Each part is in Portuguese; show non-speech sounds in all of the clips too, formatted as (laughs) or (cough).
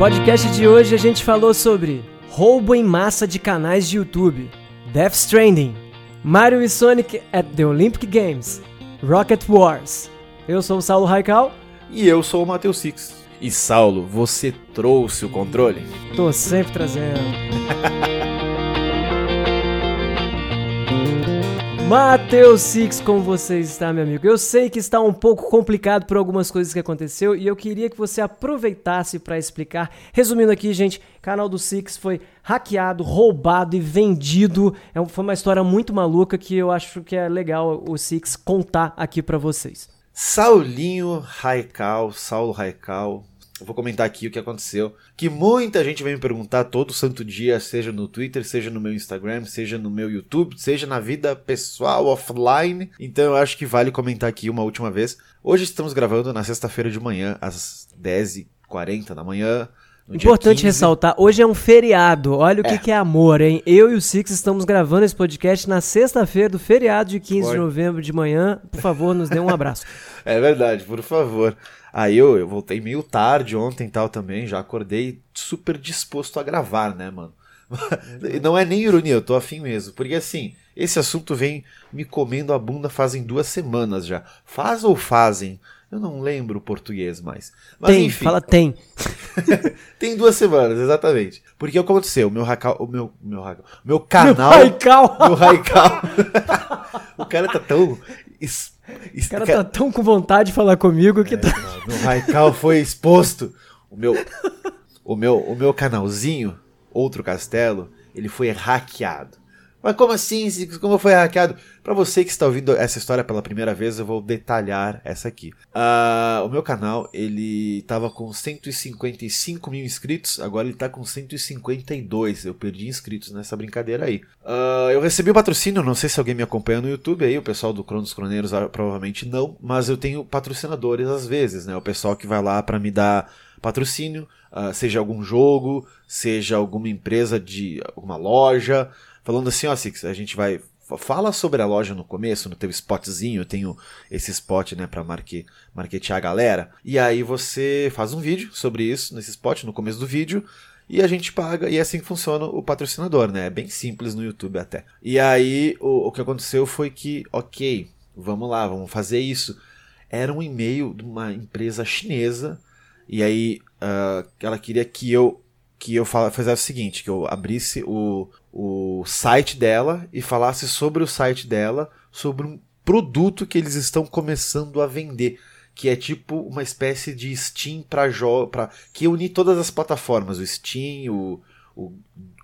podcast de hoje a gente falou sobre roubo em massa de canais de YouTube, Death Stranding, Mario e Sonic at the Olympic Games, Rocket Wars. Eu sou o Saulo Raikal. E eu sou o Matheus Six. E Saulo, você trouxe o controle? Tô sempre trazendo. (laughs) Matheus Six, como você está, meu amigo? Eu sei que está um pouco complicado por algumas coisas que aconteceu e eu queria que você aproveitasse para explicar. Resumindo aqui, gente, canal do Six foi hackeado, roubado e vendido. É, foi uma história muito maluca que eu acho que é legal o Six contar aqui para vocês. Saulinho Raical, Saulo Raical, eu vou comentar aqui o que aconteceu. Que muita gente vem me perguntar todo santo dia, seja no Twitter, seja no meu Instagram, seja no meu YouTube, seja na vida pessoal, offline. Então eu acho que vale comentar aqui uma última vez. Hoje estamos gravando na sexta-feira de manhã, às 10h40 da manhã. Importante ressaltar, hoje é um feriado. Olha o é. que, que, é amor, hein? Eu e o Six estamos gravando esse podcast na sexta-feira do feriado de 15 Pode. de novembro de manhã. Por favor, nos dê um abraço. (laughs) é verdade, por favor. Aí eu, eu voltei meio tarde ontem e tal também, já acordei super disposto a gravar, né, mano? (laughs) Não é nem ironia, eu tô afim mesmo. Porque assim, esse assunto vem me comendo a bunda fazem duas semanas já. Faz ou fazem? Eu não lembro o português mais. Mas, tem, enfim. fala tem. (laughs) tem duas semanas, exatamente. Porque o que aconteceu? O meu racal, o meu, meu, meu canal. Meu raical. Meu (laughs) raical. o cara tá tão o cara tá tão com vontade de falar comigo que é, tá. Meu Raikal foi exposto. O meu, o meu, o meu canalzinho, outro castelo, ele foi hackeado. Mas como assim? Como foi hackeado? Para você que está ouvindo essa história pela primeira vez, eu vou detalhar essa aqui. Uh, o meu canal, ele estava com 155 mil inscritos, agora ele está com 152. Eu perdi inscritos nessa brincadeira aí. Uh, eu recebi o patrocínio, não sei se alguém me acompanha no YouTube aí, o pessoal do Cronos Croneiros ah, provavelmente não, mas eu tenho patrocinadores às vezes, né? O pessoal que vai lá para me dar patrocínio, uh, seja algum jogo, seja alguma empresa de alguma loja falando assim, ó, Six, a gente vai. Fala sobre a loja no começo, no teu spotzinho, eu tenho esse spot, né, pra marque, marketear a galera. E aí você faz um vídeo sobre isso, nesse spot, no começo do vídeo, e a gente paga, e é assim que funciona o patrocinador, né? É bem simples no YouTube até. E aí o, o que aconteceu foi que, ok, vamos lá, vamos fazer isso. Era um e-mail de uma empresa chinesa, e aí uh, ela queria que eu que eu fizesse o seguinte, que eu abrisse o, o site dela e falasse sobre o site dela, sobre um produto que eles estão começando a vender, que é tipo uma espécie de Steam para para que une todas as plataformas, o Steam, o, o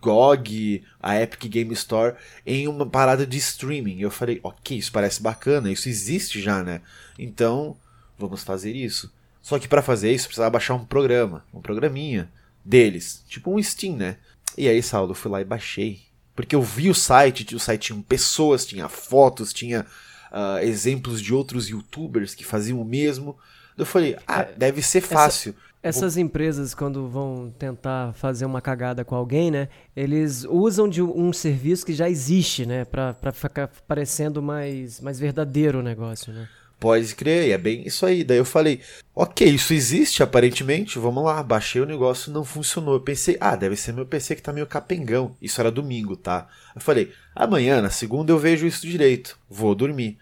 GOG, a Epic Game Store, em uma parada de streaming. Eu falei, ok, isso parece bacana, isso existe já, né? Então, vamos fazer isso. Só que para fazer isso, precisava baixar um programa, um programinha deles. Tipo um Steam, né? E aí, Saulo, eu fui lá e baixei. Porque eu vi o site, o site tinha pessoas, tinha fotos, tinha uh, exemplos de outros youtubers que faziam o mesmo. Eu falei, ah, é, deve ser fácil. Essa, essas empresas, quando vão tentar fazer uma cagada com alguém, né? Eles usam de um serviço que já existe, né? Pra, pra ficar parecendo mais, mais verdadeiro o negócio, né? Pode crer, é bem isso aí. Daí eu falei, ok, isso existe aparentemente, vamos lá. Baixei o negócio, não funcionou. Eu pensei, ah, deve ser meu PC que tá meio capengão. Isso era domingo, tá? Eu falei, amanhã, na segunda, eu vejo isso direito. Vou dormir.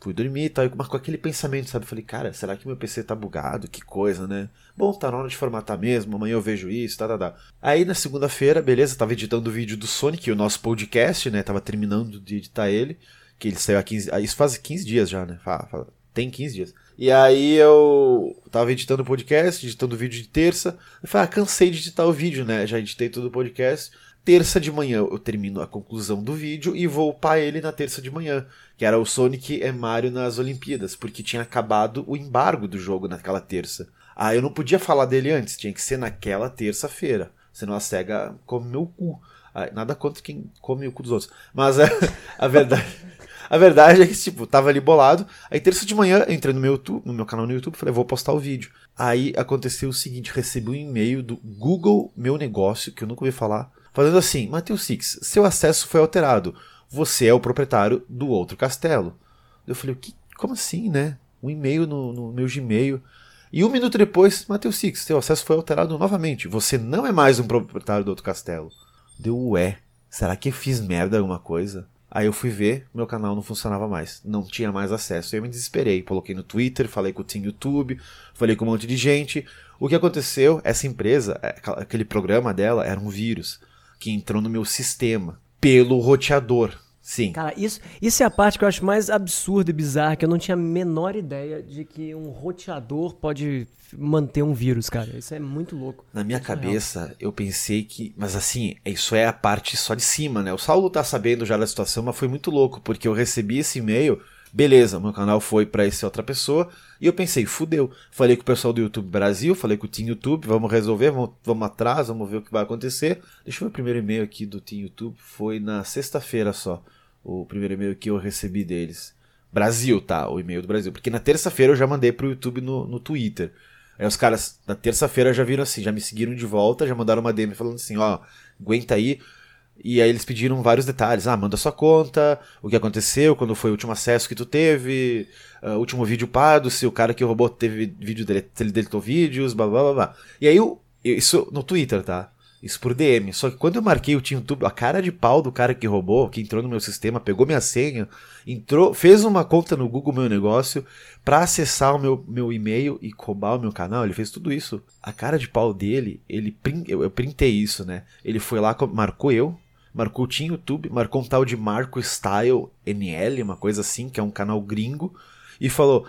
Fui dormir e tal, mas com aquele pensamento, sabe? Eu falei, cara, será que meu PC tá bugado? Que coisa, né? Bom, tá na hora de formatar mesmo, amanhã eu vejo isso, tá, tá, tá. Aí na segunda-feira, beleza, tava editando o vídeo do Sonic, o nosso podcast, né? Tava terminando de editar ele que ele saiu há 15. Ah, isso faz 15 dias já, né? Tem 15 dias. E aí eu tava editando o podcast, editando o vídeo de terça. Eu falei, ah, cansei de editar o vídeo, né? Já editei todo o podcast. Terça de manhã eu termino a conclusão do vídeo e vou upar ele na terça de manhã, que era o Sonic e Mario nas Olimpíadas, porque tinha acabado o embargo do jogo naquela terça. Ah, eu não podia falar dele antes, tinha que ser naquela terça-feira, senão a SEGA come meu cu. Ah, nada contra quem come o cu dos outros. Mas a, (laughs) a verdade. A verdade é que, tipo, tava ali bolado. Aí terça de manhã, entrei no meu, YouTube, no meu canal no YouTube, falei, vou postar o vídeo. Aí aconteceu o seguinte, recebi um e-mail do Google Meu Negócio, que eu nunca ouvi falar, falando assim, Matheus Six, seu acesso foi alterado. Você é o proprietário do outro castelo. Eu falei, que, como assim, né? Um e-mail no, no meu Gmail. E um minuto depois, Matheus Six, seu acesso foi alterado novamente. Você não é mais um proprietário do outro castelo. Deu ué. Será que eu fiz merda alguma coisa? Aí eu fui ver, meu canal não funcionava mais, não tinha mais acesso. Eu me desesperei, coloquei no Twitter, falei com o Team YouTube, falei com um monte de gente. O que aconteceu? Essa empresa, é, aquele programa dela era um vírus que entrou no meu sistema pelo roteador. Sim. Cara, isso, isso é a parte que eu acho mais absurda e bizarra, que eu não tinha a menor ideia de que um roteador pode manter um vírus, cara. Isso é muito louco. Na minha cabeça, real. eu pensei que. Mas assim, isso é a parte só de cima, né? O Saulo tá sabendo já da situação, mas foi muito louco, porque eu recebi esse e-mail. Beleza, meu canal foi para essa outra pessoa. E eu pensei, fudeu. Falei com o pessoal do YouTube Brasil, falei com o Team YouTube, vamos resolver, vamos, vamos atrás, vamos ver o que vai acontecer. Deixa eu ver o primeiro e-mail aqui do Team YouTube. Foi na sexta-feira só. O primeiro e-mail que eu recebi deles. Brasil, tá? O e-mail do Brasil. Porque na terça-feira eu já mandei pro YouTube no, no Twitter. Aí os caras, na terça-feira, já viram assim, já me seguiram de volta, já mandaram uma DM falando assim, ó, aguenta aí. E aí eles pediram vários detalhes. Ah, manda sua conta, o que aconteceu, quando foi o último acesso que tu teve, uh, último vídeo pado, se o cara que roubou teve vídeo dele, se ele deletou vídeos, blá blá blá blá. E aí, eu, isso no Twitter, tá? Isso por DM. Só que quando eu marquei o TeamTube, a cara de pau do cara que roubou, que entrou no meu sistema, pegou minha senha, entrou, fez uma conta no Google Meu Negócio para acessar o meu, meu e-mail e roubar o meu canal. Ele fez tudo isso. A cara de pau dele, ele eu, eu printei isso, né? Ele foi lá, marcou eu, marcou o TeamTube, marcou um tal de Marco Style NL, uma coisa assim, que é um canal gringo, e falou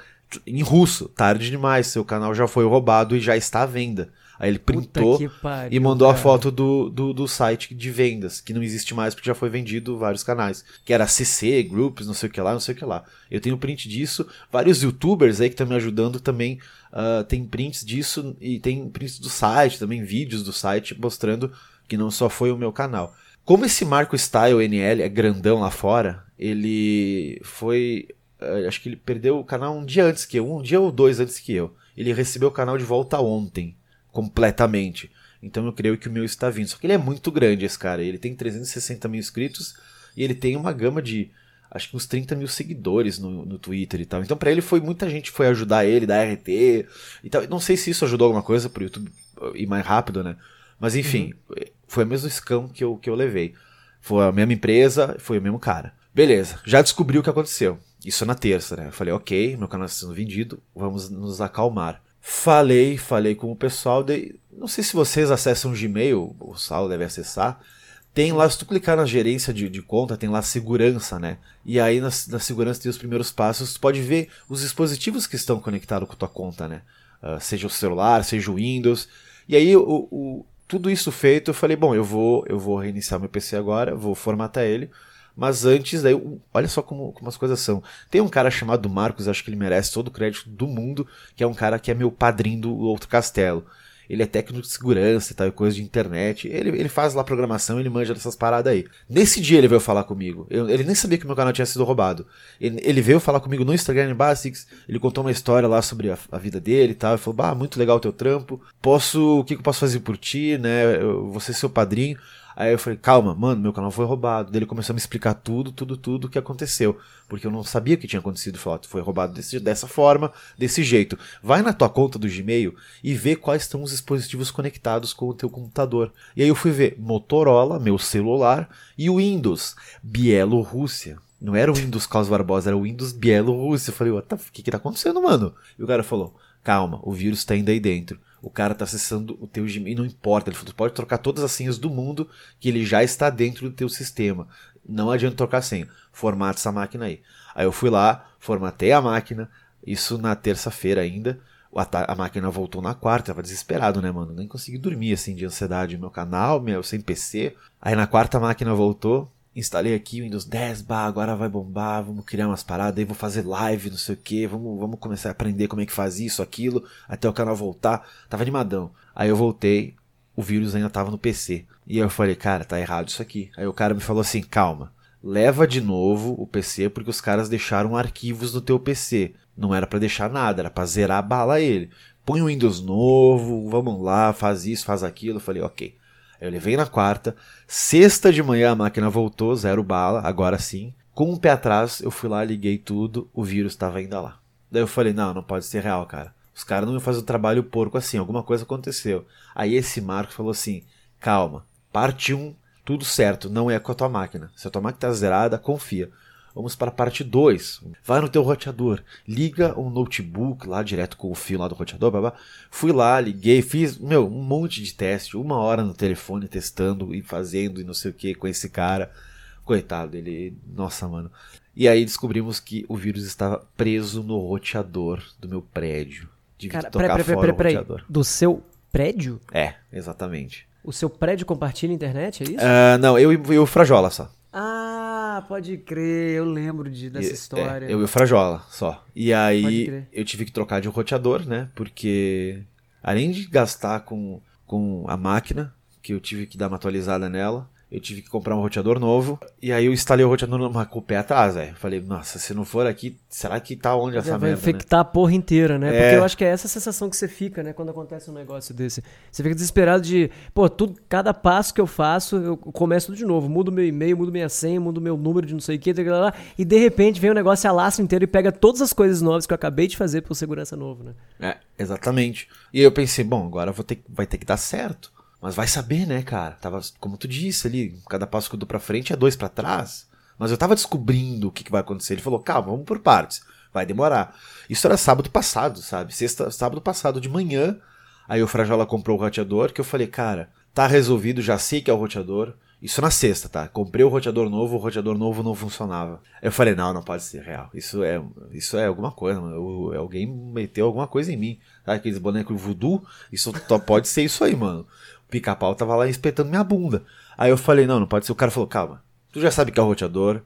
em russo, tarde demais, seu canal já foi roubado e já está à venda. Aí ele printou pariu, e mandou cara. a foto do, do, do, site de vendas, que não existe mais porque já foi vendido vários canais. Que era CC, Groups, não sei o que lá, não sei o que lá. Eu tenho print disso. Vários youtubers aí que estão me ajudando também uh, tem prints disso e tem prints do site, também vídeos do site mostrando que não só foi o meu canal. Como esse Marco Style NL é grandão lá fora, ele foi. Uh, acho que ele perdeu o canal um dia antes que eu, um dia ou dois antes que eu. Ele recebeu o canal de volta ontem completamente. Então eu creio que o meu está vindo. Só que ele é muito grande, esse cara. Ele tem 360 mil inscritos e ele tem uma gama de acho que uns 30 mil seguidores no, no Twitter e tal. Então para ele foi muita gente foi ajudar ele, da RT e tal. Não sei se isso ajudou alguma coisa pro YouTube ir mais rápido, né? Mas enfim, uhum. Foi o mesmo escão que eu, que eu levei. Foi a mesma empresa, foi o mesmo cara. Beleza, já descobri o que aconteceu. Isso na terça, né? Eu falei, ok, meu canal está sendo vendido, vamos nos acalmar. Falei, falei com o pessoal. De... Não sei se vocês acessam o Gmail, o Saulo deve acessar. Tem lá, se tu clicar na gerência de, de conta, tem lá segurança, né? E aí na, na, segurança tem os primeiros passos, tu pode ver os dispositivos que estão conectados com tua conta, né? Uh, seja o celular, seja o Windows. E aí o, o, tudo isso feito, eu falei, bom, eu vou, eu vou reiniciar meu PC agora, vou formatar ele mas antes, daí, olha só como, como as coisas são. Tem um cara chamado Marcos, acho que ele merece todo o crédito do mundo, que é um cara que é meu padrinho do outro castelo. Ele é técnico de segurança e tal, coisa de internet. Ele, ele faz lá programação, ele manja dessas paradas aí. Nesse dia ele veio falar comigo. Eu, ele nem sabia que meu canal tinha sido roubado. Ele, ele veio falar comigo no Instagram Basics. Ele contou uma história lá sobre a, a vida dele e tal. Ele falou: Bah, muito legal o teu trampo. Posso. O que, que eu posso fazer por ti, né? Eu, você seu padrinho. Aí eu falei, calma, mano, meu canal foi roubado. Daí ele começou a me explicar tudo, tudo, tudo o que aconteceu. Porque eu não sabia que tinha acontecido. Falou, foi roubado desse, dessa forma, desse jeito. Vai na tua conta do Gmail e vê quais estão os dispositivos conectados com o teu computador. E aí eu fui ver Motorola, meu celular, e o Windows, Bielorrússia. Não era o Windows Carlos Barbosa, era o Windows Bielorrússia. Eu falei, o que que tá acontecendo, mano? E o cara falou, calma, o vírus tá indo aí dentro o cara está acessando o teu Gmail, não importa, ele falou, pode trocar todas as senhas do mundo que ele já está dentro do teu sistema. Não adianta trocar senha. Formata essa máquina aí. Aí eu fui lá, formatei a máquina, isso na terça-feira ainda. A, máquina voltou na quarta, tava desesperado, né, mano? Nem consegui dormir assim de ansiedade. Meu canal, meu sem PC. Aí na quarta a máquina voltou, instalei aqui o Windows 10, bah, agora vai bombar, vamos criar umas paradas, aí vou fazer live, não sei o que, vamos, vamos começar a aprender como é que faz isso, aquilo, até o canal voltar. Tava animadão. Aí eu voltei, o vírus ainda tava no PC. E eu falei, cara, tá errado isso aqui. Aí o cara me falou assim, calma, leva de novo o PC porque os caras deixaram arquivos no teu PC. Não era para deixar nada, era pra zerar a bala ele. Põe o Windows novo, vamos lá, faz isso, faz aquilo. Eu falei, ok. Eu levei na quarta. Sexta de manhã a máquina voltou, zero bala, agora sim. Com um pé atrás, eu fui lá, liguei tudo, o vírus estava ainda lá. Daí eu falei, não, não pode ser real, cara. Os caras não iam fazer o trabalho porco assim, alguma coisa aconteceu. Aí esse Marcos falou assim: calma, parte 1, tudo certo, não é com a tua máquina. Se a tua máquina tá zerada, confia. Vamos para a parte 2. Vai no teu roteador, liga um notebook lá direto com o fio lá do roteador, blá, Fui lá, liguei, fiz, meu, um monte de teste, uma hora no telefone testando e fazendo e não sei o que com esse cara. Coitado, ele, nossa, mano. E aí descobrimos que o vírus estava preso no roteador do meu prédio. Tive cara, que tocar peraí, fora peraí, o roteador. Do seu prédio? É, exatamente. O seu prédio compartilha internet, é isso? Uh, não, eu e o Frajola só. Pode crer, eu lembro de, dessa e, história. É, eu e o Frajola só. E aí eu tive que trocar de um roteador, né? Porque além de gastar com, com a máquina, que eu tive que dar uma atualizada nela, eu tive que comprar um roteador novo. E aí eu instalei o roteador numa, com o pé atrás, velho. Falei, nossa, se não for aqui, será que tá onde essa vai merda? Vai infectar né? a porra inteira, né? É. Porque eu acho que é essa sensação que você fica, né, quando acontece um negócio desse. Você fica desesperado de, pô, tudo, cada passo que eu faço, eu começo tudo de novo. Mudo meu e-mail, mudo minha senha, mudo meu número de não sei o que, lá, e de repente vem o negócio e alastra inteiro e pega todas as coisas novas que eu acabei de fazer por segurança novo, né? É, exatamente. E aí eu pensei, bom, agora vou ter, vai ter que dar certo. Mas vai saber, né, cara? Tava, como tu disse ali, cada passo que eu dou pra frente é dois para trás. Mas eu tava descobrindo o que, que vai acontecer. Ele falou, calma, vamos por partes. Vai demorar. Isso era sábado passado, sabe? Sexta, sábado passado de manhã. Aí o Frajola comprou o roteador, que eu falei, cara, tá resolvido, já sei que é o roteador. Isso na sexta, tá? Comprei o roteador novo, o roteador novo não funcionava. Eu falei, não, não pode ser real. Isso é, isso é alguma coisa, mano. alguém meteu alguma coisa em mim. Sabe aqueles bonecos voodoo? Isso pode ser isso aí, mano pica-pau tava lá espetando minha bunda. Aí eu falei, não, não pode ser. O cara falou, calma, tu já sabe que é o roteador.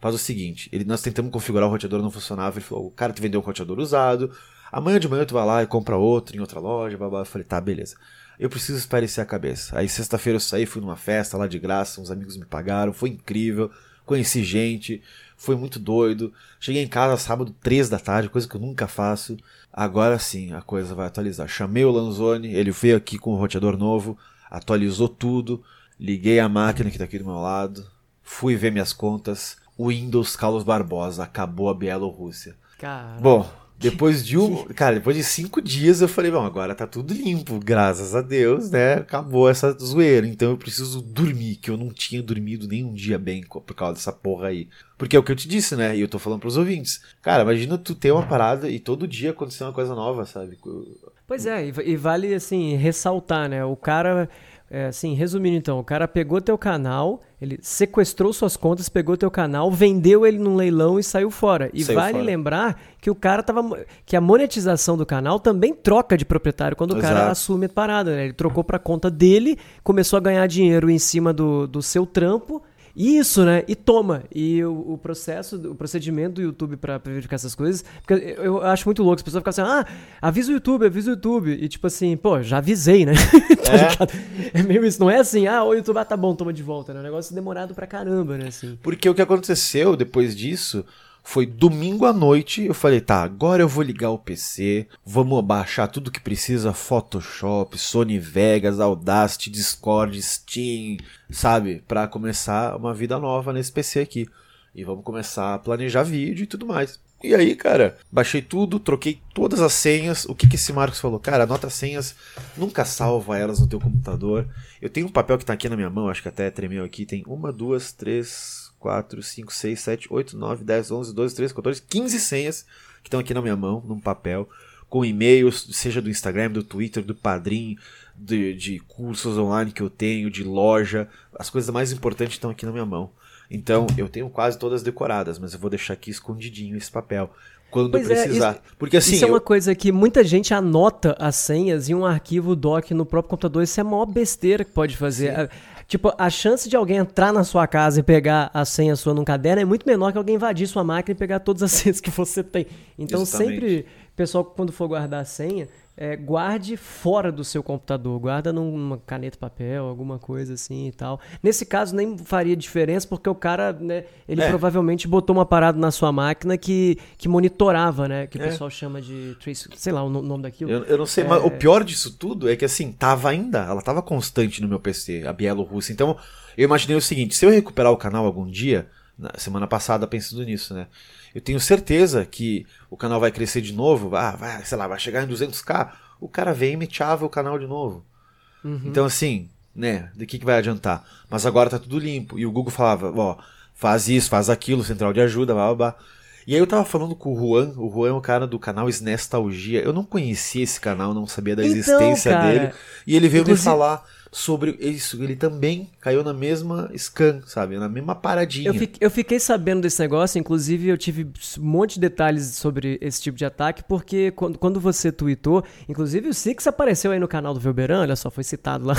Faz o seguinte, ele, nós tentamos configurar o roteador, não funcionava. Ele falou, o cara te vendeu um roteador usado. Amanhã de manhã tu vai lá e compra outro em outra loja. Blá. Eu falei, tá, beleza. Eu preciso esparecer a cabeça. Aí sexta-feira eu saí, fui numa festa lá de graça, uns amigos me pagaram, foi incrível. Conheci gente, foi muito doido. Cheguei em casa sábado, três da tarde, coisa que eu nunca faço. Agora sim, a coisa vai atualizar. Chamei o Lanzoni, ele veio aqui com o roteador novo atualizou tudo, liguei a máquina que está aqui do meu lado, fui ver minhas contas. Windows Carlos Barbosa acabou a Bielorrússia. Bom, depois de um. Cara, depois de cinco dias eu falei, bom, agora tá tudo limpo, graças a Deus, né? Acabou essa zoeira. Então eu preciso dormir, que eu não tinha dormido nem um dia bem por causa dessa porra aí. Porque é o que eu te disse, né? E eu tô falando pros ouvintes. Cara, imagina tu ter uma parada e todo dia acontecer uma coisa nova, sabe? Pois é, e vale assim ressaltar, né? O cara, é, assim, resumindo então, o cara pegou teu canal, ele sequestrou suas contas, pegou teu canal, vendeu ele num leilão e saiu fora. E saiu vale fora. lembrar que o cara tava. que a monetização do canal também troca de proprietário quando Exato. o cara assume a parada, né? Ele trocou pra conta dele, começou a ganhar dinheiro em cima do, do seu trampo isso, né? E toma. E o, o processo, o procedimento do YouTube para verificar essas coisas. Porque eu, eu, acho muito louco. As pessoas ficam assim, ah, avisa o YouTube, avisa o YouTube. E tipo assim, pô, já avisei, né? (laughs) tá é. é meio isso. Não é assim, ah, o YouTube, ah, tá bom, toma de volta, né? É um negócio demorado pra caramba, né? Assim. Porque o que aconteceu depois disso foi domingo à noite, eu falei, tá, agora eu vou ligar o PC, vamos baixar tudo que precisa, Photoshop, Sony Vegas, Audacity, Discord, Steam, sabe? Para começar uma vida nova nesse PC aqui. E vamos começar a planejar vídeo e tudo mais. E aí, cara, baixei tudo, troquei todas as senhas. O que, que esse Marcos falou? Cara, anota as senhas, nunca salva elas no teu computador. Eu tenho um papel que tá aqui na minha mão, acho que até tremeu aqui. Tem uma, duas, três, 4, 5, 6, 7, 8, 9, 10, 11, 12, 13, 14, 15 senhas que estão aqui na minha mão, num papel, com e-mails, seja do Instagram, do Twitter, do Padrim, de, de cursos online que eu tenho, de loja. As coisas mais importantes estão aqui na minha mão. Então, eu tenho quase todas decoradas, mas eu vou deixar aqui escondidinho esse papel quando pois precisar. É, isso, Porque assim. Isso é uma coisa que muita gente anota as senhas em um arquivo doc no próprio computador. Isso é a maior besteira que pode fazer. Sim. Tipo, a chance de alguém entrar na sua casa e pegar a senha sua num caderno é muito menor que alguém invadir sua máquina e pegar todas as (laughs) senhas que você tem. Então, Exatamente. sempre, pessoal, quando for guardar a senha, é, guarde fora do seu computador, guarda numa caneta papel, alguma coisa assim e tal. Nesse caso nem faria diferença porque o cara, né, ele é. provavelmente botou uma parada na sua máquina que, que monitorava, né, que é. o pessoal chama de trace, sei lá o nome daquilo. Eu, eu não sei, mas o pior disso tudo é que assim, tava ainda, ela tava constante no meu PC, a Bielorrússia. Então, eu imaginei o seguinte, se eu recuperar o canal algum dia, na semana passada pensando nisso, né? Eu tenho certeza que o canal vai crescer de novo, ah, vai, sei lá, vai chegar em 200k. O cara vem e me chava o canal de novo. Uhum. Então, assim, né, de que, que vai adiantar? Mas agora tá tudo limpo. E o Google falava, ó, faz isso, faz aquilo, central de ajuda, blá blá blá. E aí eu tava falando com o Juan, o Juan é o cara do canal Snestalgia. Eu não conhecia esse canal, não sabia da então, existência cara, dele. E ele veio inclusive... me falar sobre isso. Ele também caiu na mesma scan, sabe? Na mesma paradinha. Eu, fiquei, eu fiquei sabendo desse negócio, inclusive eu tive um monte de detalhes sobre esse tipo de ataque, porque quando, quando você tweetou, inclusive o Six apareceu aí no canal do Velberan, olha só, foi citado lá.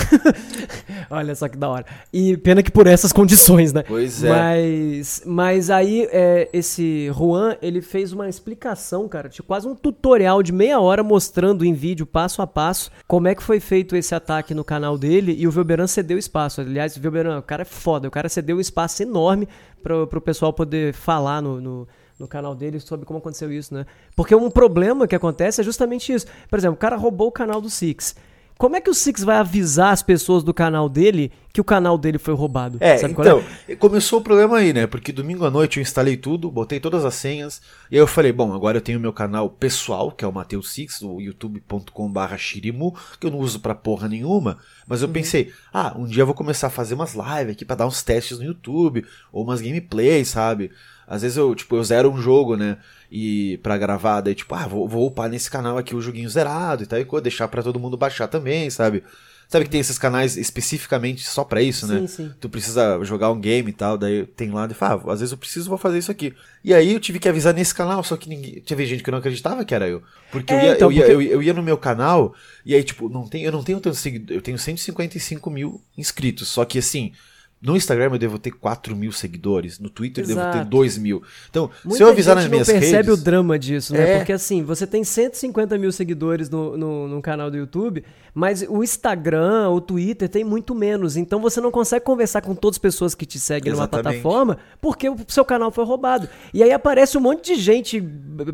(laughs) olha só que da hora. E pena que por essas condições, né? Pois é. Mas, mas aí é, esse Juan, ele fez uma explicação, cara, tipo quase um tutorial de meia hora mostrando em vídeo, passo a passo, como é que foi feito esse ataque no canal dele e o Velberan cedeu espaço. Aliás, o Velberan, o cara é foda, o cara cedeu um espaço enorme para o pessoal poder falar no, no, no, canal dele sobre como aconteceu isso, né? Porque um problema que acontece é justamente isso. Por exemplo, o cara roubou o canal do Six. Como é que o Six vai avisar as pessoas do canal dele que o canal dele foi roubado? É, é? então, é? começou o problema aí, né? Porque domingo à noite eu instalei tudo, botei todas as senhas, e aí eu falei, bom, agora eu tenho meu canal pessoal, que é o Mateus Six, o youtube.com.br Shirimu, que eu não uso pra porra nenhuma, mas eu uhum. pensei, ah, um dia eu vou começar a fazer umas lives aqui para dar uns testes no YouTube, ou umas gameplays, sabe? Às vezes eu, tipo, eu zero um jogo, né? E pra gravar, daí, tipo, ah, vou, vou upar nesse canal aqui o joguinho zerado e tal, e deixar para todo mundo baixar também, sabe? Sabe que tem esses canais especificamente só para isso, né? Sim, sim. Tu precisa jogar um game e tal, daí tem lá e fala, ah, às vezes eu preciso, vou fazer isso aqui. E aí eu tive que avisar nesse canal, só que ninguém. Tinha gente que não acreditava que era eu. Porque, é, eu, ia, então, eu, porque... Ia, eu, eu, ia no meu canal, e aí, tipo, não tem, eu não tenho tanto seguidor, eu tenho 155 mil inscritos. Só que assim, no Instagram eu devo ter 4 mil seguidores, no Twitter Exato. eu devo ter 2 mil. Então, Muita se eu avisar nas minhas redes... não percebe o drama disso, né? É. Porque assim, você tem 150 mil seguidores no, no, no, canal do YouTube, mas o Instagram, o Twitter tem muito menos. Então você não consegue conversar com todas as pessoas que te seguem Exatamente. numa plataforma porque o seu canal foi roubado. E aí aparece um monte de gente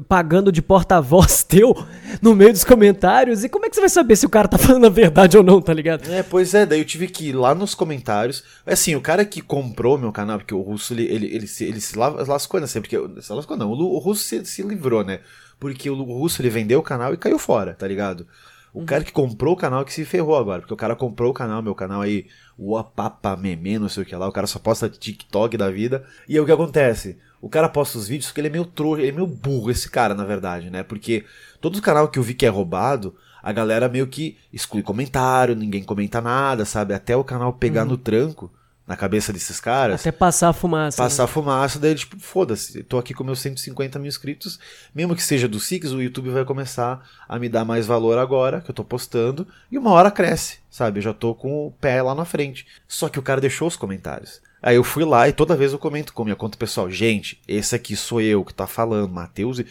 pagando de porta-voz (laughs) teu no meio dos comentários. E como é que você vai saber se o cara tá falando a verdade ou não, tá ligado? É, pois é, daí eu tive que ir lá nos comentários. Assim, o cara que comprou meu canal, porque o russo ele, ele, ele, se, ele se lascou, né? Porque, se lascou não, o, o russo se, se livrou, né? Porque o, o russo ele vendeu o canal e caiu fora, tá ligado? O uhum. cara que comprou o canal que se ferrou agora, porque o cara comprou o canal, meu canal aí, o Apapa Meme, não sei o que lá, o cara só posta TikTok da vida. E aí o que acontece? O cara posta os vídeos porque ele é meio trouxa, ele é meio burro, esse cara, na verdade, né? Porque todo canal que eu vi que é roubado, a galera meio que exclui comentário, ninguém comenta nada, sabe? Até o canal pegar uhum. no tranco na cabeça desses caras. Até passar a fumaça. Passar né? a fumaça, daí tipo, foda-se, tô aqui com meus 150 mil inscritos, mesmo que seja do Six, o YouTube vai começar a me dar mais valor agora, que eu tô postando, e uma hora cresce, sabe? Eu já tô com o pé lá na frente. Só que o cara deixou os comentários. Aí eu fui lá e toda vez eu comento com minha conta pessoal, gente, esse aqui sou eu que tá falando, Matheus,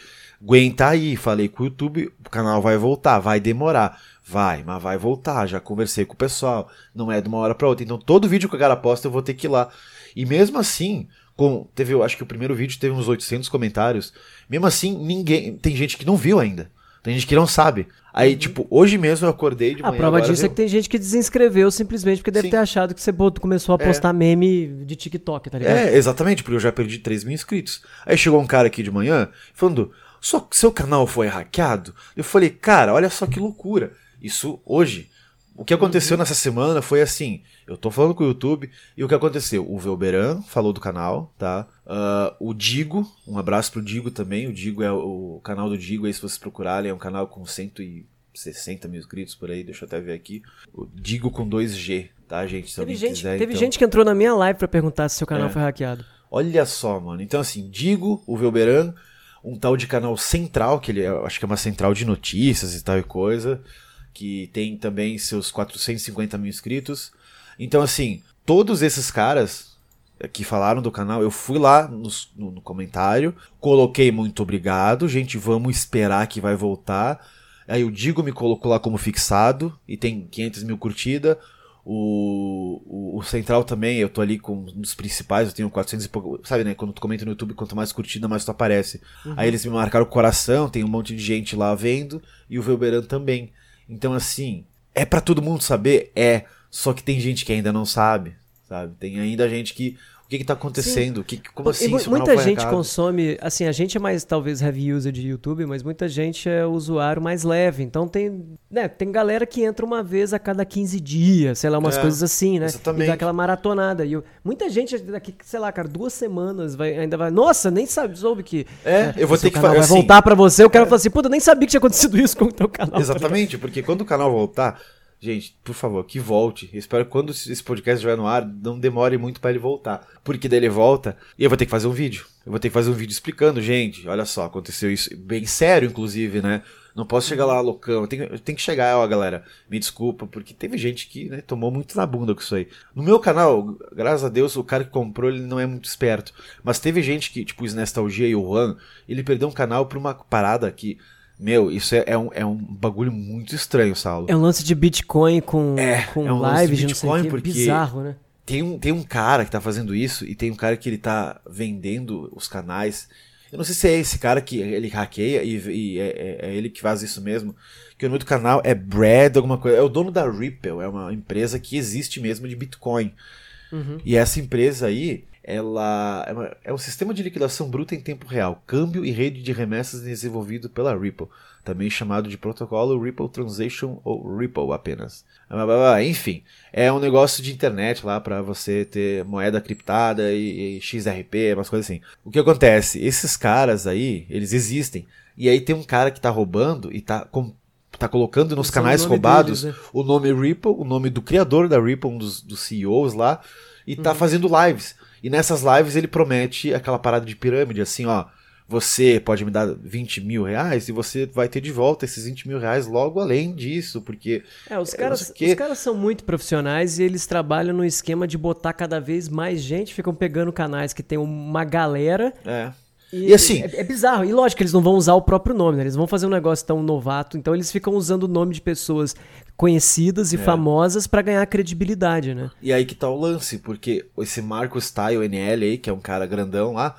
aguenta aí, falei com o YouTube, o canal vai voltar, vai demorar. Vai, mas vai voltar. Já conversei com o pessoal. Não é de uma hora para outra. Então todo vídeo que o cara posta eu vou ter que ir lá. E mesmo assim, com teve, eu acho que o primeiro vídeo teve uns 800 comentários. Mesmo assim, ninguém, tem gente que não viu ainda. Tem gente que não sabe. Aí, uhum. tipo, hoje mesmo eu acordei de manhã. A prova disso é que tem gente que desinscreveu simplesmente porque deve Sim. ter achado que você começou a é. postar é. meme de TikTok, tá ligado? É, exatamente, porque eu já perdi 3 mil inscritos. Aí chegou um cara aqui de manhã falando: seu canal foi hackeado? Eu falei, cara, olha só que loucura. Isso hoje. O que aconteceu uhum. nessa semana foi assim: eu tô falando com o YouTube e o que aconteceu? O Velberan falou do canal, tá? Uh, o Digo, um abraço pro Digo também. O Digo é o, o canal do Digo aí, se vocês procurarem, é um canal com 160 mil inscritos por aí, deixa eu até ver aqui. O Digo com 2G, tá, gente? Se teve gente, quiser, teve então... gente que entrou na minha live para perguntar se seu canal é. foi hackeado. Olha só, mano. Então, assim, Digo, o Velberan, um tal de canal central, que ele é, acho que é uma central de notícias e tal e coisa que tem também seus 450 mil inscritos. Então, assim, todos esses caras que falaram do canal, eu fui lá no, no, no comentário, coloquei muito obrigado, gente, vamos esperar que vai voltar. Aí o Digo me colocou lá como fixado e tem 500 mil curtidas. O, o, o, Central também, eu tô ali com os principais, eu tenho 400 e pouco. Sabe, né? Quando tu comenta no YouTube, quanto mais curtida, mais tu aparece. Uhum. Aí eles me marcaram o coração, tem um monte de gente lá vendo, e o Velberan também. Então, assim, é para todo mundo saber? É. Só que tem gente que ainda não sabe, sabe? Tem ainda gente que. Que que tá acontecendo? Que, como assim? Muita gente consome, assim, a gente é mais talvez heavy user de YouTube, mas muita gente é usuário mais leve. Então tem, né, tem galera que entra uma vez a cada 15 dias, sei lá, umas É, coisas assim, né? exatamente. E dá aquela maratonada. E eu- muita gente daqui, sei lá, cara, duas semanas vai, ainda vai, nossa, nem sabe, soube que É, eu vou ter que fazer vai assim, voltar pra você, o cara fala assim, puta, eu nem sabia que tinha acontecido isso com o teu canal. Exatamente, porque quando o canal voltar, gente, por favor, que volte. Eu espero que quando esse podcast estiver no ar, não demore muito pra ele voltar. Porque daí ele volta e eu vou ter que fazer um vídeo. Eu vou ter que fazer um vídeo explicando, gente, olha só, aconteceu isso, bem sério, inclusive, né? Não posso chegar lá loucão. Eu tenho, eu tenho que chegar, ó, galera. Me desculpa, porque teve gente que né, tomou muito na bunda com isso aí. No meu canal, graças a Deus, o cara que comprou ele não é muito esperto. Mas teve gente que, tipo, o Nestalgia e o Juan, ele perdeu um canal por uma parada que. Meu, isso é, é um, é um bagulho muito estranho, Saulo. É um lance de Bitcoin com, É, com é um de de não sei o Bitcoin, que, porque- bizarro, né? Tem um, tem um cara que tá fazendo isso e tem um cara que ele tá vendendo os canais. Eu não sei se é esse cara que ele hackeia e, e é, é- é ele que faz isso mesmo. Que o nome do canal é Brad, alguma coisa. É o dono da Ripple, é uma empresa que existe mesmo de Bitcoin. E essa empresa aí, ela é, uma- é um sistema de liquidação bruta em tempo real, câmbio e rede de remessas desenvolvido pela Ripple, também chamado de protocolo Ripple Transaction ou Ripple apenas. Ah. Enfim, é um negócio de internet lá para você ter moeda criptada e, e XRP, umas coisas assim. O que acontece? Esses caras aí, eles existem. E aí tem um cara que tá roubando e tá com- tá colocando nos Usando canais o nome roubados deles, né? o nome Ripple, o nome do criador da Ripple, um dos, dos CEOs lá, e Uhum. tá fazendo lives. E nessas lives ele promete aquela parada de pirâmide, assim, ó. Você pode me dar 20 mil reais e você vai ter de volta esses 20 mil reais logo além disso, porque. É, os caras, quê. os caras são muito profissionais e eles trabalham no esquema de botar cada vez mais gente, ficam pegando canais que tem uma galera. É. E, E assim- É, é bizarro. E lógico que eles não vão usar o próprio nome, né? Eles vão fazer um negócio tão novato, então eles ficam usando o nome de pessoas conhecidas e É. famosas pra ganhar credibilidade, né? E aí que tá o lance, porque esse Marco Style NL aí, que é um cara grandão lá,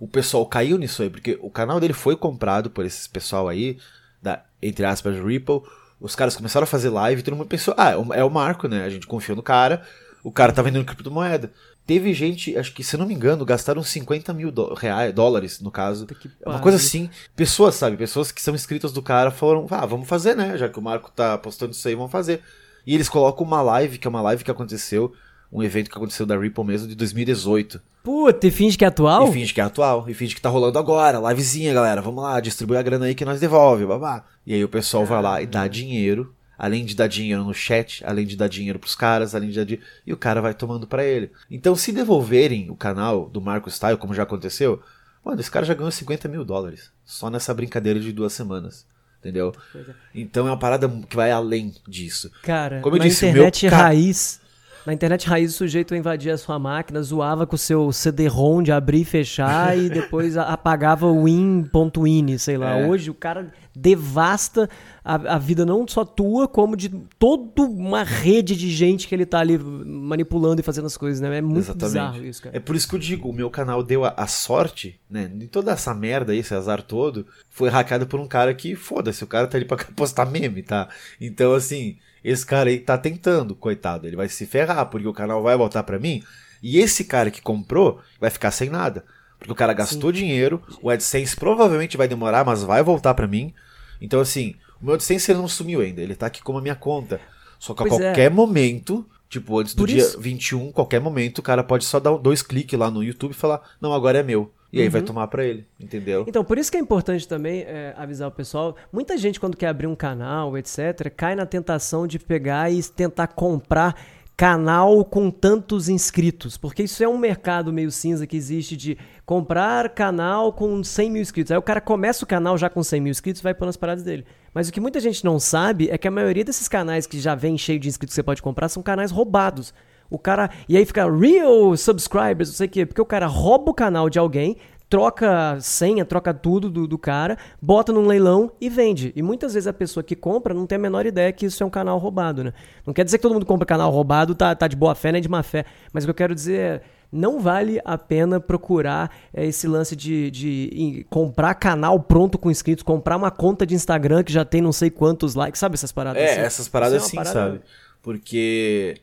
o pessoal caiu nisso aí, porque o canal dele foi comprado por esses pessoal aí, da, entre aspas, Ripple. Os caras começaram a fazer live e todo mundo pensou, ah, é o- é o Marco, né? A gente confiou no cara, o cara tá vendendo criptomoeda. Teve gente, acho que se não me engano, gastaram 50 mil reais, dólares, no caso. É uma coisa assim. Pessoas, sabe? Pessoas que são inscritas do cara foram, ah, vamos fazer, né? Já que o Marco tá postando isso aí, vamos fazer. E eles colocam uma live, que é uma live que aconteceu, um evento que aconteceu da Ripple mesmo, de 2018. Puta, e finge que é atual? E finge que é atual, e finge que tá rolando agora, livezinha, galera, vamos lá, distribui a grana aí que nós devolve, babá. E aí o pessoal vai lá e dá dinheiro, além de dar dinheiro no chat, além de dar dinheiro pros caras, além de dar dinheiro, e o cara vai tomando pra ele. Então se devolverem o canal do Marco Style, como já aconteceu, mano, esse cara já ganhou 50 mil dólares, só nessa brincadeira de duas semanas. Entendeu? É. Então é uma parada que vai além disso. Cara, Como eu na disse, internet meu raiz. Na internet raiz, o sujeito invadia a sua máquina, zoava com o seu CD-ROM de abrir e fechar e (laughs) depois apagava o win.ini, sei lá. É. Hoje o cara devasta a, a vida não só tua, como de toda uma rede de gente que ele tá ali manipulando e fazendo as coisas, né? É muito bizarro isso, cara. É por isso que eu digo, o meu canal deu a, a sorte, né? De toda essa merda aí, esse azar todo, foi hackeado por um cara que, foda-se, o cara tá ali pra (laughs) postar meme, tá? Então, assim, esse cara aí tá tentando, coitado, ele vai se ferrar, porque o canal vai voltar pra mim, e esse cara que comprou vai ficar sem nada. Porque o cara gastou dinheiro, o AdSense provavelmente vai demorar, mas vai voltar pra mim. Então, assim, o meu AdSense ele não sumiu ainda, ele tá aqui como a minha conta. Só que a é. qualquer momento, tipo, antes do Por dia isso- 21, qualquer momento, o cara pode só dar dois cliques lá no YouTube e falar, não, agora é meu. E aí vai tomar pra ele, entendeu? Então, por isso que é importante também é, avisar o pessoal. Muita gente, quando quer abrir um canal, etc., cai na tentação de pegar e tentar comprar canal com tantos inscritos. Porque isso é um mercado meio cinza que existe de comprar canal com 100 mil inscritos. Aí o cara começa o canal já com 100 mil inscritos e vai pondo as paradas dele. Mas o que muita gente não sabe é que a maioria desses canais que já vem cheio de inscritos que você pode comprar são canais roubados. O cara. E aí fica real subscribers, não sei o quê. Porque o cara rouba o canal de alguém, troca senha, troca tudo do, do cara, bota num leilão e vende. E muitas vezes a pessoa que compra não tem a menor ideia que isso é um canal roubado, né? Não quer dizer que todo mundo compra canal roubado tá, tá de boa fé, nem de má fé. Mas o que eu quero dizer é. Não vale a pena procurar é, esse lance de, de comprar canal pronto com inscritos, comprar uma conta de Instagram que já tem não sei quantos likes, sabe essas paradas É, assim? essas paradas sim, é uma parada- sabe? Porque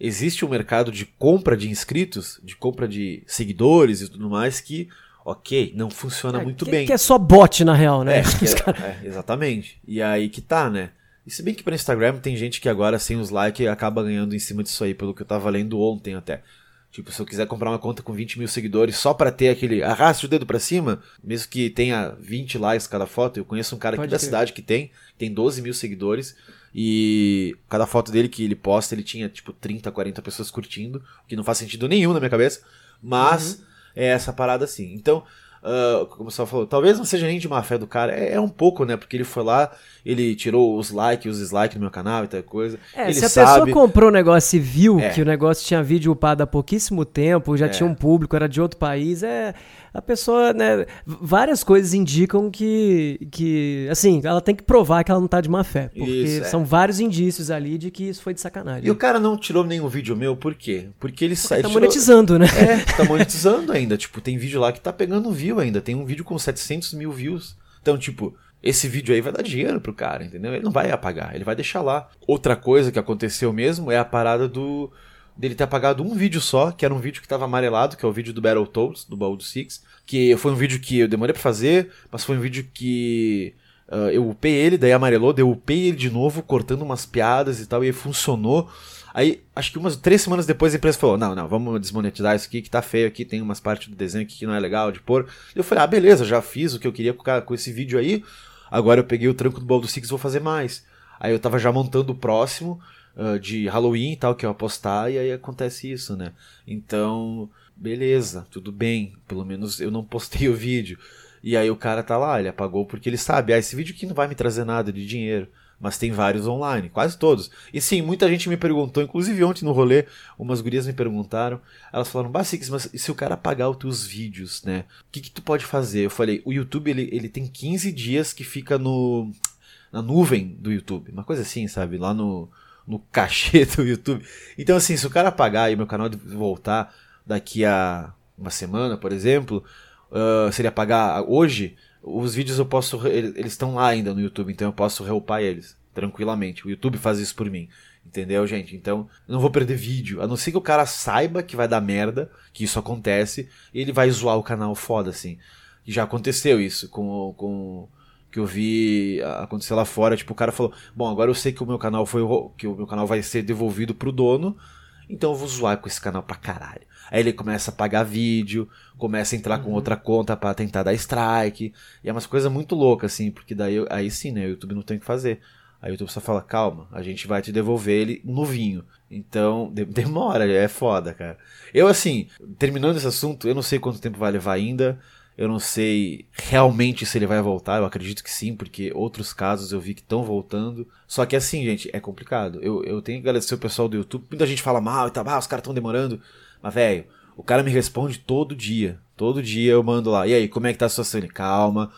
existe um mercado de compra de inscritos, de compra de seguidores e tudo mais que, ok, não funciona É, muito que, bem. Que é só bot, na real, né? É, (laughs) é, é, exatamente. E aí que tá, né? E se bem que para Instagram tem gente que agora, sem os likes, acaba ganhando em cima disso aí, pelo que eu tava lendo ontem até. Tipo, se eu quiser comprar uma conta com 20 mil seguidores só pra ter aquele arraste o dedo pra cima, mesmo que tenha 20 likes cada foto, eu conheço um cara aqui Pode da crer. cidade que tem, tem 12 mil seguidores, e cada foto dele que ele posta, ele tinha tipo 30, 40 pessoas curtindo, o que não faz sentido nenhum na minha cabeça, mas é essa parada assim. Então, ah, como você falou, talvez não seja nem de má fé do cara, é, é um pouco, né? Porque ele foi lá, ele tirou os likes, os dislikes no meu canal e tal coisa. É, ele se a sabe. pessoa comprou o negócio e viu É. que o negócio tinha vídeo upado há pouquíssimo tempo, já É. tinha um público, era de outro país, é. A pessoa, né? Várias coisas indicam que, que. Assim, ela tem que provar que ela não tá de má fé. Porque Isso, é. são vários indícios ali de que isso foi de sacanagem. E o cara não tirou nenhum vídeo meu, por quê? Porque ele sai. tá monetizando, né? É, (laughs) tá monetizando ainda. Tipo, tem vídeo lá que tá pegando view ainda. Tem um vídeo com 700 mil views. Então, tipo, esse vídeo aí vai dar dinheiro pro cara, entendeu? Ele não vai apagar, ele vai deixar lá. Outra coisa que aconteceu mesmo é a parada do. Dele ter apagado um vídeo só, que era um vídeo que tava amarelado, que é o vídeo do Battletoads, do do Six. Que foi um vídeo que eu demorei pra fazer, mas foi um vídeo que. ah, eu upei ele, daí amarelou, daí eu upei ele de novo, cortando umas piadas e tal, e funcionou. Aí, acho que umas três semanas depois a empresa falou: não, não, vamos desmonetizar isso aqui que tá feio aqui, tem umas partes do desenho aqui que não é legal de pôr. Eu falei: ah, beleza, já fiz o que eu queria com, esse vídeo aí. Agora eu peguei o tranco do do Six vou fazer mais. Aí eu tava já montando o próximo ah, de Halloween e tal, que eu ia postar, e aí acontece isso, né? Então, beleza, tudo bem. Pelo menos eu não postei o vídeo. E aí o cara tá lá, ele apagou porque ele sabe, ah, esse vídeo aqui não vai me trazer nada de dinheiro. Mas tem vários online, quase todos. E sim, muita gente me perguntou, inclusive ontem no rolê, umas gurias me perguntaram. Elas falaram, Basix, mas e se o cara apagar os teus vídeos, né? O que, que tu pode fazer? Eu falei, o YouTube ele, ele tem 15 dias que fica no na nuvem do YouTube. Uma coisa assim, sabe? Lá no, no cachê do YouTube. Então, assim, se o cara apagar e meu canal voltar daqui a uma semana, por exemplo, ah, se ele apagar hoje, os vídeos eu posso. Eles estão lá ainda no YouTube, então eu posso reupar eles tranquilamente. O YouTube faz isso por mim. Entendeu, gente? Então, eu não vou perder vídeo. A não ser que o cara saiba que vai dar merda, que isso acontece, e ele vai zoar o canal foda, assim. E já aconteceu isso com, com que eu vi acontecer lá fora, tipo, o cara falou: "Bom, agora eu sei que o meu canal foi que o meu canal vai ser devolvido pro dono, então eu vou zoar com esse canal pra caralho". Aí ele começa a pagar vídeo, começa a entrar com outra conta pra tentar dar strike, e é umas coisas muito loucas assim, porque daí aí sim, né, o YouTube não tem o que fazer. Aí o YouTube só fala, calma, a gente vai te devolver ele novinho. Então, de- (laughs) demora, é foda, cara. Eu, assim, terminando esse assunto, eu não sei quanto tempo vai levar ainda. Eu não sei realmente se ele vai voltar. Eu acredito que sim, porque outros casos eu vi que estão voltando. Só que assim, gente, é complicado. Eu, eu tenho que agradecer o pessoal do YouTube. Muita gente fala mal e tal, ah, os caras estão demorando. Mas, velho, o cara me responde todo dia. Todo dia eu mando lá. E aí, como é que tá a situação? Ele, calma.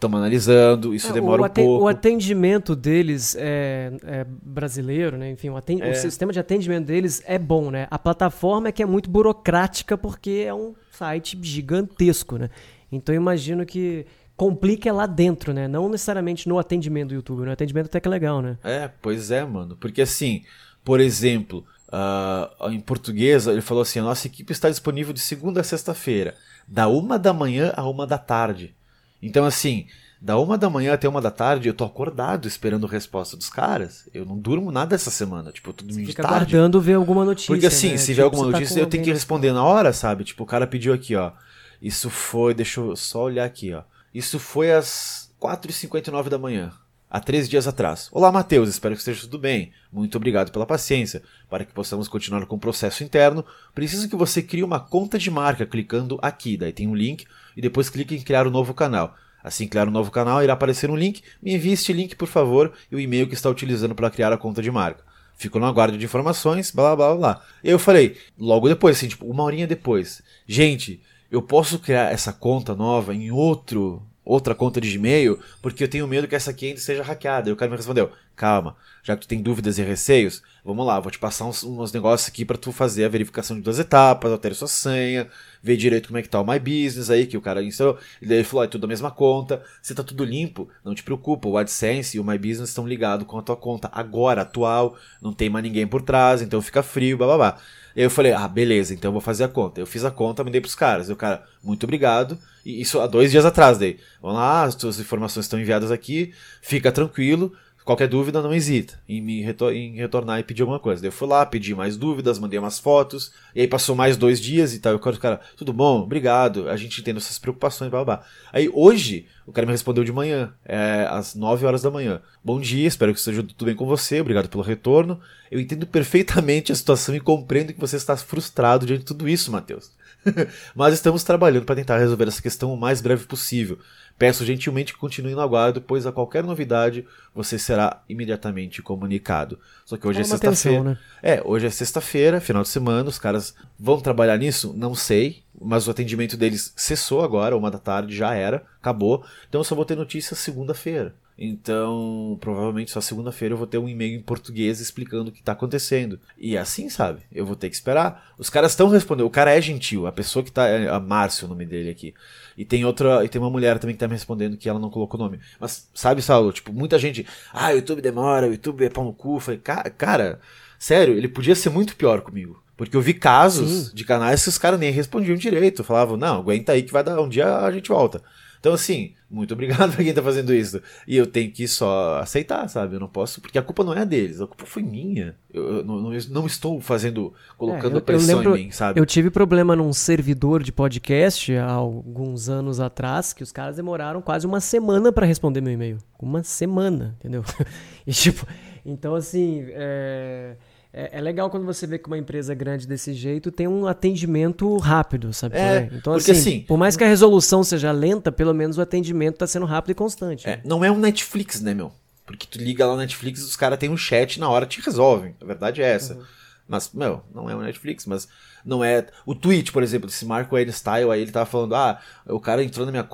Estamos analisando, isso É, demora um pouco. o atendimento deles é, é brasileiro, né? Enfim, o, É. o sistema de atendimento deles é bom, né? A plataforma é que é muito burocrática porque é um site gigantesco, né? Então eu imagino que complica é lá dentro, né? Não necessariamente no atendimento do YouTube. No atendimento até que é legal, né? É, pois é, mano. Porque assim, por exemplo, ah, em português, ele falou assim: a nossa equipe está disponível de segunda a sexta-feira, da uma da manhã a uma da tarde. Então, assim, da uma da manhã até uma da tarde, eu tô acordado esperando a resposta dos caras. Eu não durmo nada essa semana, tipo, tudo de Fica tarde. aguardando ver alguma notícia. Porque assim, né? se Tipo, vier alguma tá notícia, com eu tenho que responder na hora, sabe? Tipo, o cara pediu aqui, ó. Isso foi, deixa eu só olhar aqui, ó. Isso foi às 4h59 da manhã, há três dias atrás. Olá, Matheus, espero que esteja tudo bem. Muito obrigado pela paciência. Para que possamos continuar com o processo interno, preciso que você crie uma conta de marca clicando aqui. Daí tem um link e depois clique em criar um novo canal. Assim criar um novo canal, irá aparecer um link. Me envie este link, por favor, e o e-mail que está utilizando para criar a conta de marca. Fico no aguardo de informações, blá blá blá eu falei, logo depois, assim, tipo, uma horinha depois. Gente, eu posso criar essa conta nova em outro outra conta de Gmail, porque eu tenho medo que essa aqui ainda seja hackeada. E o cara me respondeu: calma, já que tu tem dúvidas e receios, vamos lá, vou te passar uns, uns negócios aqui para tu fazer a verificação de duas etapas, altere sua senha, ver direito como é que tá o My Business aí, que o cara instalou. E daí ele falou, é tudo a mesma conta, se tá tudo limpo, não te preocupa, o AdSense e o My Business estão ligados com a tua conta agora, atual, não tem mais ninguém por trás, então fica frio, blá. Aí eu falei, ah, beleza, então eu vou fazer a conta. Eu fiz a conta, mandei pros caras. E o cara, muito obrigado. E isso há dois dias atrás daí. Vamos lá, as tuas informações estão enviadas aqui, fica tranquilo. Qualquer dúvida, não hesita em me retor em retornar e pedir alguma coisa. Daí eu fui lá, pedi mais dúvidas, mandei umas fotos, e aí passou mais dois dias e tal. Eu o cara, tudo bom, obrigado, a gente entende essas preocupações, blá blá. Aí hoje, o cara me respondeu de manhã, é, às 9 horas da manhã. Bom dia, espero que esteja tudo bem com você, obrigado pelo retorno. Eu entendo perfeitamente a situação e compreendo que você está frustrado diante de tudo isso, Matheus. (laughs) Mas estamos trabalhando para tentar resolver essa questão o mais breve possível. Peço gentilmente que continue no aguardo, pois a qualquer novidade você será imediatamente comunicado. Só que hoje é, é sexta-feira. Né? É, hoje é sexta-feira, final de semana, os caras vão trabalhar nisso? Não sei, mas o atendimento deles cessou agora, uma da tarde, já era, acabou. Então eu só vou ter notícia segunda-feira. Então, provavelmente só segunda-feira eu vou ter um e-mail em português explicando o que está acontecendo. E é assim, sabe? Eu vou ter que esperar. Os caras estão respondendo. O cara é gentil. A pessoa que tá. É a Márcia, o nome dele aqui. E tem outra. E tem uma mulher também que tá me respondendo que ela não colocou o nome. Mas, sabe, Saulo? Tipo, muita gente. Ah, o YouTube demora, o YouTube é pau no cu. Falei, cara, sério, ele podia ser muito pior comigo. Porque eu vi casos Sim. de canais que os caras nem respondiam direito. Falavam, não, aguenta aí que vai dar um dia a gente volta. Então, assim, muito obrigado (laughs) pra quem tá fazendo isso. E eu tenho que só aceitar, sabe? Eu não posso, porque a culpa não é deles, a culpa foi minha. Eu, eu não, não, estou fazendo, colocando é, eu, pressão lembro, em mim, sabe? Eu tive problema num servidor de podcast há alguns anos atrás, que os caras demoraram quase uma semana para responder meu e-mail. Uma semana, entendeu? (laughs) e tipo, então assim, é é, é, legal quando você vê que uma empresa grande desse jeito tem um atendimento rápido, sabe? É, então, porque assim, assim, por mais que a resolução seja lenta, pelo menos o atendimento está sendo rápido e constante. É, não é um Netflix, né, meu? Porque tu liga lá no Netflix os caras têm um chat na hora te resolvem. A verdade é essa. Uhum. Mas, meu, não é um Netflix, mas não é. O tweet, por exemplo, desse Marco N Style, aí ele tava falando: ah, o cara entrou na minha.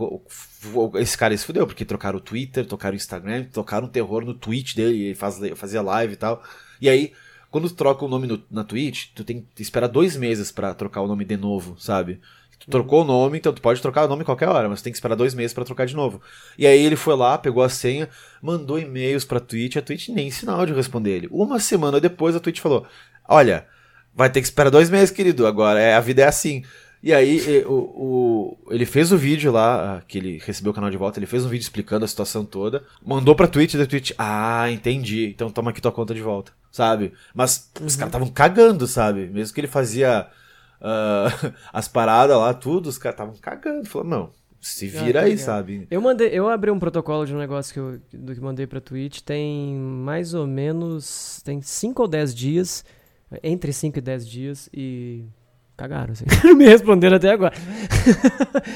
Esse cara se fudeu, porque trocaram o Twitter, trocaram o Instagram, trocaram o terror no tweet dele, ele faz, fazia live e tal. E aí quando tu troca o nome no, na Twitch, tu tem que esperar dois meses para trocar o nome de novo, sabe? Tu trocou o nome, então tu pode trocar o nome qualquer hora, mas tu tem que esperar dois meses para trocar de novo. E aí ele foi lá, pegou a senha, mandou e-mails pra Twitch, a Twitch nem sinal de responder ele. Uma semana depois a Twitch falou: Olha, vai ter que esperar dois meses, querido, agora é, a vida é assim. E aí o, o, ele fez o vídeo lá, que ele recebeu o canal de volta, ele fez um vídeo explicando a situação toda, mandou pra Twitch, da Twitch, ah, entendi, então toma aqui tua conta de volta sabe? Mas uhum. os caras estavam cagando, sabe? Mesmo que ele fazia uh, (laughs) as paradas lá, tudo, os caras estavam cagando. Falou, não, se ah, vira ah, aí, sabe? Eu mandei, eu abri um protocolo de um negócio que eu do que mandei pra Twitch, tem mais ou menos, tem 5 ou 10 dias, entre 5 e 10 dias, e cagaram, assim. Não (laughs) me responderam até agora.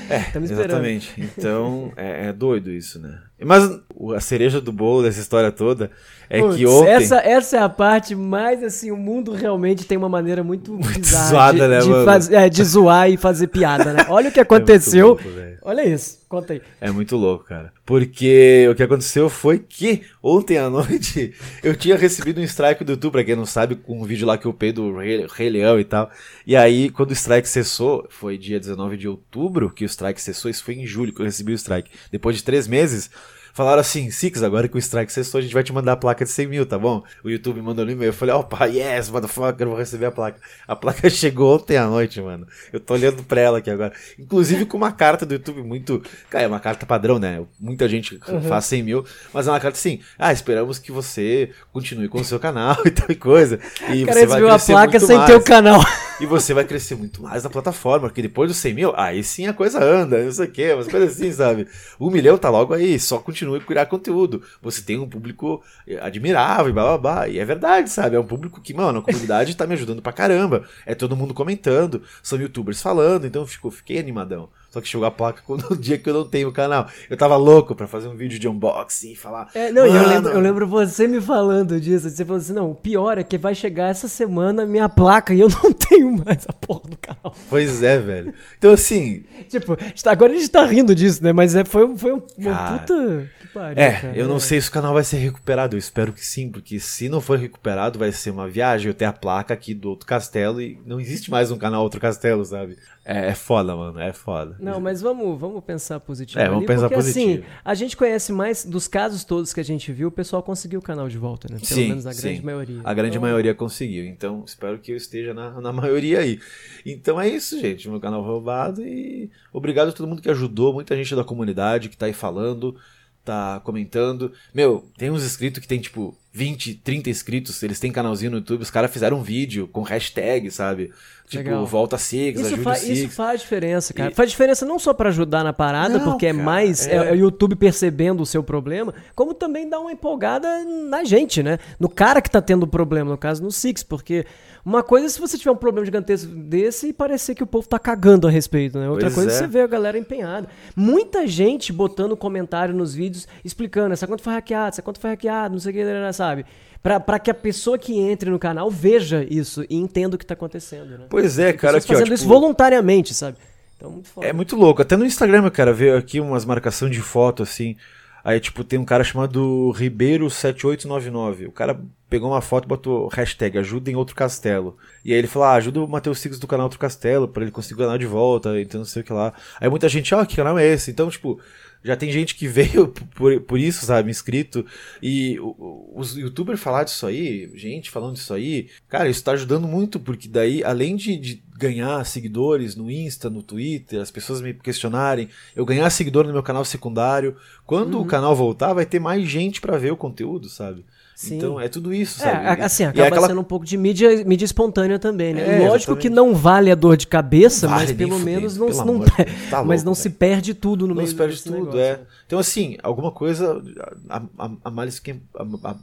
É, (laughs) exatamente. Então, é, é, doido isso, né? Mas a cereja do bolo dessa história toda é Puts, que ontem... Essa, essa é a parte mais, assim, o mundo realmente tem uma maneira muito, muito bizarra zoada, de, né, de, faz, é, de zoar e fazer piada, né? (laughs) Olha o que é aconteceu. É Olha isso, conta aí. É muito louco, cara. Porque o que aconteceu foi que ontem à (laughs) noite eu tinha recebido um strike do YouTube, pra quem não sabe, com um vídeo lá que eu pei do Rei, Rei Leão e tal. E aí, quando o strike cessou, foi dia 19 de outubro que o strike cessou, isso foi em julho que eu recebi o strike. Depois de três meses, falaram assim: Six, agora que o strike cessou, a gente vai te mandar a placa de 100 mil, tá bom? O YouTube mandou no e-mail. Eu falei: opa, yes, motherfucker, eu vou receber a placa. A placa (laughs) chegou ontem à noite, mano. Eu tô olhando pra ela aqui agora. Inclusive com uma carta do YouTube muito. Cara, é uma carta padrão, né? Muita gente uhum. faz 100 mil, mas é uma carta assim: ah, esperamos que você continue com o seu canal (laughs) e tal coisa. E Cara, você vai viu a placa sem mais. ter o canal. E você vai crescer muito mais na plataforma, porque depois dos 100 mil, aí sim a coisa anda, não sei o quê, umas coisas assim, sabe? Um milhão tá logo aí, só continue criar conteúdo. Você tem um público admirável e blá blá blá. E é verdade, sabe? É um público que, mano, a comunidade tá me ajudando pra caramba. É todo mundo comentando, são youtubers falando, então eu fico, fiquei animadão. Só que chegou a placa no (laughs) dia que eu não tenho o canal. Eu tava louco pra fazer um vídeo de unboxing e falar. É, não, eu lembro, eu lembro você me falando disso. Você falou assim: não, o pior é que vai chegar essa semana minha placa e eu (laughs) não tenho mais a porra do canal. Pois é, velho. Então, assim. tipo, agora a gente tá rindo disso, né? Mas é, foi, foi uma cara, puta. Pariu, é, cara. eu não sei se o canal vai ser recuperado. Eu espero que sim, porque se não for recuperado, vai ser uma viagem. Eu tenho a placa aqui do outro castelo e não existe mais um canal Outro Castelo, sabe? É, é foda, mano, é foda. Não, mas vamos, vamos pensar positivo. É, vamos ali, pensar porque, assim, positivo. Assim, a gente conhece mais dos casos todos que a gente viu, o pessoal conseguiu o canal de volta, né? Pelo sim, menos a grande sim. maioria. A grande então... maioria conseguiu. Então, espero que eu esteja na, na maioria aí. Então é isso, gente. Meu canal roubado e obrigado a todo mundo que ajudou, muita gente da comunidade que tá aí falando tá comentando. Meu, tem uns inscritos que tem tipo 20, 30 inscritos, eles têm canalzinho no YouTube, os caras fizeram um vídeo com hashtag, sabe? Tipo, Legal. volta Six, isso ajude fa Six. Isso faz diferença, cara. E... Faz diferença não só para ajudar na parada, não, porque é cara, é mais é... é o YouTube percebendo o seu problema, como também dá uma empolgada na gente, né? No cara que tá tendo problema, no caso no Six, porque uma coisa é se você tiver um problema gigantesco desse e parecer que o povo tá cagando a respeito, né? Outra pois coisa é. é você ver a galera empenhada. Muita gente botando comentário nos vídeos explicando essa conta foi hackeada, essa conta foi hackeada, não sei o que, sabe? para que a pessoa que entre no canal veja isso e entenda o que tá acontecendo, né? Pois é, cara. Aqui, fazendo ó, tipo, isso voluntariamente, sabe? Então, muito foda. É muito louco. Até no Instagram, cara, veio aqui umas marcações de foto, assim. Aí, tipo, tem um cara chamado Ribeiro7899. O cara pegou uma foto e botou hashtag ajuda em outro castelo. E aí ele falou, ah, ajuda o Matheus Sigos do canal Outro Castelo, para ele conseguir o canal de volta, então não sei o que lá. Aí muita gente, ó, oh, que canal é esse? Então, tipo, já tem gente que (laughs) veio por, por isso, sabe, inscrito. E os youtubers falar disso aí, gente falando disso aí, cara, isso tá ajudando muito, porque daí, além de, de ganhar seguidores no Insta, no Twitter, as pessoas me questionarem, eu ganhar seguidor no meu canal secundário, quando uhum. o canal voltar, vai ter mais gente para ver o conteúdo, sabe? Sim. Então é tudo isso, é, sabe? É, assim, acaba aquela... sendo um pouco de mídia, mídia espontânea também, né? É, Lógico exatamente. que não vale a dor de cabeça, vale, mas pelo menos não, não, não tá (laughs) mas não se perde tudo no não meio se perde tudo, negócio, é. Né? Então assim, alguma coisa a, a, a males que a,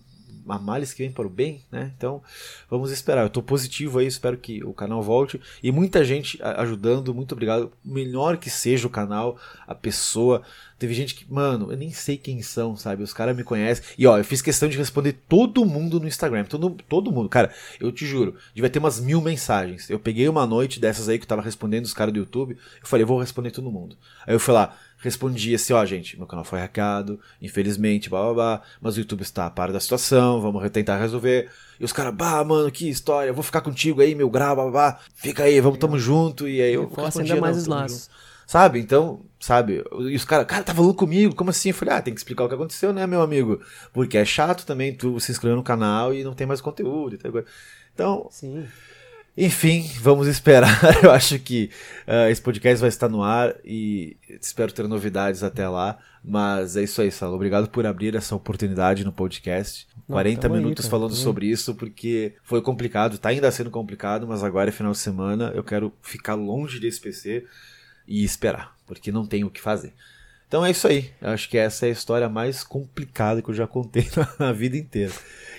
a males que vem para o bem, né? Então, vamos esperar. Eu estou positivo aí, espero que o canal volte. E muita gente ajudando, muito obrigado. Melhor que seja o canal, a pessoa. Teve gente que, mano, eu nem sei quem são, sabe? Os caras me conhecem. E ó, eu fiz questão de responder todo mundo no Instagram. Todo, todo mundo. Cara, eu te juro, devia ter umas mil mensagens. Eu peguei uma noite dessas aí que eu tava respondendo os caras do YouTube. Eu falei, eu vou responder todo mundo. Aí eu fui lá, respondi assim, ó, gente, meu canal foi hackeado, infelizmente, blá blá blá, mas o YouTube está a par da situação, vamos tentar resolver. E os caras, bah, mano, que história, vou ficar contigo aí, meu grau, blá blá blá, fica aí, vamos, tamo junto. E aí eu respondi, ainda mais os laços. Sabe? Então, sabe? E os caras, cara, tá falando comigo, como assim? Eu falei, ah, tem que explicar o que aconteceu, né, meu amigo? Porque é chato também tu se inscrever no canal e não tem mais conteúdo e tal. Então, Sim. enfim, vamos esperar. (laughs) Eu acho que uh, esse podcast vai estar no ar e espero ter novidades até lá. Mas é isso aí, Salo. Obrigado por abrir essa oportunidade no podcast. Não, 40 minutos aí, falando sobre isso, porque foi complicado, tá ainda sendo complicado, mas agora é final de semana. Eu quero ficar longe desse PC e esperar, porque não tem o que fazer. Então é isso aí. Eu acho que essa é a história mais complicada que eu já contei (laughs) na vida inteira.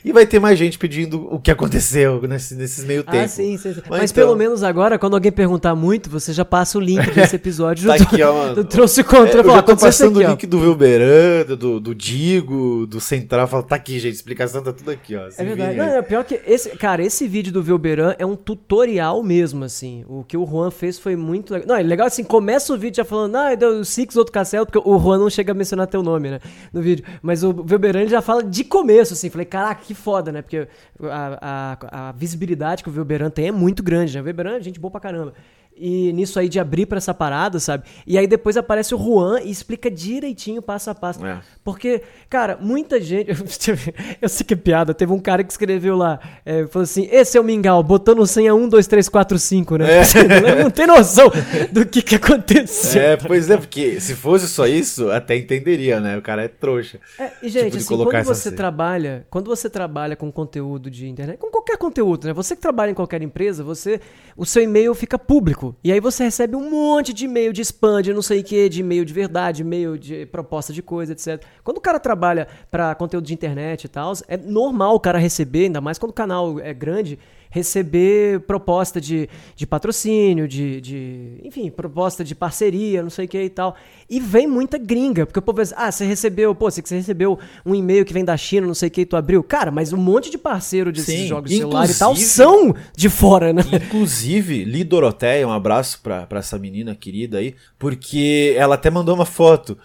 E vai ter mais gente pedindo o que aconteceu nesse, nesses meio ah, tempo. Ah, sim, sim. sim. Mas, Mas então... pelo menos agora, quando alguém perguntar muito, você já passa o link desse (laughs) episódio. tá aqui, ó, (laughs) mano. Eu trouxe contra. É, eu já tô passando aqui, o link ó. do Vilberanda, do, do Digo, do Central. Fala, tá aqui, gente. Explicação tá tudo aqui, ó. é verdade. Não, é pior que esse, cara, esse vídeo do Vilberan é um tutorial mesmo, assim. O que o Juan fez foi muito legal. Não, é legal assim, começa o vídeo já falando, ah, deu Six, outro castelo, porque o Juan não chega a mencionar teu nome, né, no vídeo. Mas o Vilberan já fala de começo, assim. Falei, caraca, que foda, né? Porque a, a, a visibilidade que o Velberan tem é muito grande, né? O Velberan é gente boa pra caramba e nisso aí de abrir para essa parada, sabe? E aí depois aparece o Juan e explica direitinho passo a passo. É. Porque, cara, muita gente. (laughs) Eu sei que é piada. Teve um cara que escreveu lá, é, falou assim: esse é o Mingau, botando senha 1, 2, 3, 4, 5, né? É. (laughs) Não tem noção do que, que aconteceu. É, pois é, porque se fosse só isso, até entenderia, né? O cara é trouxa. É, e, gente, tipo, assim, quando você trabalha, quando você trabalha com conteúdo de internet, com qualquer conteúdo, né? Você que trabalha em qualquer empresa, você. O seu e-mail fica público E aí você recebe um monte de e-mail de spam, de não sei o que, de e-mail de verdade, e-mail de proposta de coisa, etc. Quando o cara trabalha para conteúdo de internet e tal, é normal o cara receber, ainda mais quando o canal é grande, receber proposta de, de patrocínio, de, de. Enfim, proposta de parceria, não sei o que e tal. E vem muita gringa, porque o povo diz, ah, você recebeu, pô, você recebeu um e-mail que vem da China, não sei o que, e tu abriu. Cara, mas um monte de parceiro desses Sim, jogos de celular e tal são de fora, né? Inclusive, Li Doroteia, um abraço pra, pra essa menina querida aí, porque ela até mandou uma foto.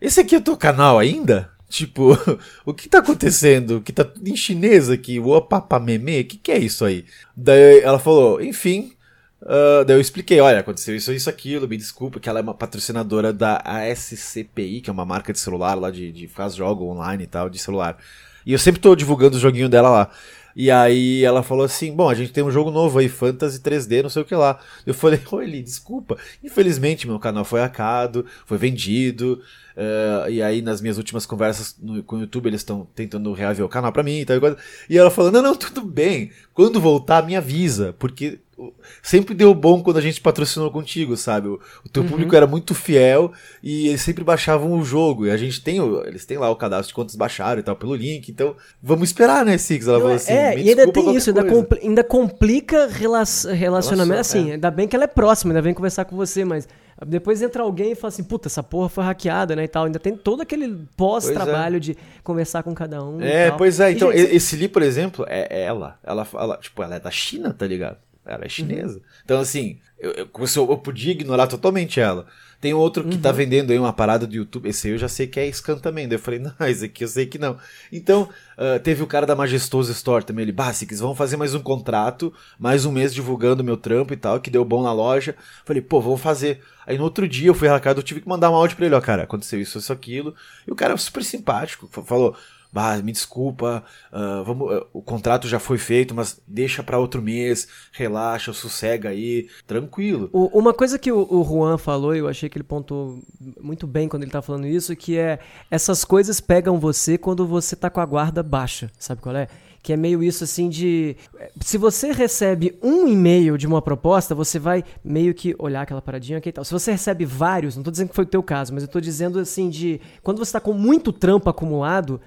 Esse aqui é o teu canal ainda? Tipo, (laughs) o que tá acontecendo? Que tá em chinês aqui, o meme? O que, que é isso aí? Daí ela falou, enfim. Uh, daí eu expliquei, olha, aconteceu isso, isso, aquilo, me desculpa, que ela é uma patrocinadora da ASCPI, que é uma marca de celular lá de, de faz jogo online e tal, de celular. E eu sempre tô divulgando o joguinho dela lá. E aí ela falou assim: Bom, a gente tem um jogo novo aí, Fantasy 3D, não sei o que lá. Eu falei: Oi, Eli, desculpa. Infelizmente, meu canal foi hackado, foi vendido. Uh, e aí, nas minhas últimas conversas no, com o YouTube, eles estão tentando reaver o canal pra mim e tal. E ela falou: Não, não, tudo bem. Quando voltar, me avisa. Porque sempre deu bom quando a gente patrocinou contigo, sabe? O, o teu uhum. público era muito fiel e eles sempre baixavam o jogo. E a gente tem, o, eles têm lá o cadastro de quantos baixaram e tal, pelo link. Então, vamos esperar, né, Six? Ela falou assim. É, e ainda tem isso, ainda, compl ainda, complica rela relacionamento. Relação, assim, é. ainda bem que ela é próxima, ainda vem conversar com você, mas. Depois entra alguém e fala assim, puta, essa porra foi hackeada, né, e tal. Ainda tem todo aquele pós-trabalho é. de conversar com cada um. É, pois é. Então, gente, esse Li, por exemplo, é ela. Ela fala, tipo, ela é da China, tá ligado? Ela é chinesa. Uhum. Então, assim, eu, eu, eu, podia ignorar totalmente ela. Tem outro que tá uhum. tá vendendo aí uma parada do YouTube. Esse aí eu já sei que é scan também. Daí eu falei, (laughs) não, esse aqui eu sei que não. Então, uh, teve o cara da Majestoso Store também. Ele, Basics, vamos fazer mais um contrato, mais um mês divulgando meu trampo e tal, que deu bom na loja. Falei, pô, vamos fazer. Aí no outro dia eu fui hackado, eu tive que mandar um áudio pra ele, ó, cara, aconteceu isso, isso, aquilo. E o cara super simpático, falou, me desculpa, uh, vamos, uh, o contrato já foi feito, mas deixa para outro mês, relaxa, sossega aí, tranquilo. O, uma coisa que o, o, Juan falou, eu achei que ele pontuou muito bem quando ele tá falando isso, que é essas coisas pegam você quando você tá com a guarda baixa, sabe qual é? que é meio isso assim de. Se você recebe um e-mail de uma proposta, você vai meio que olhar aquela paradinha e tal. Se você recebe vários, não tô dizendo que foi o teu caso, mas eu tô dizendo assim de. Quando você tá com muito trampo acumulado,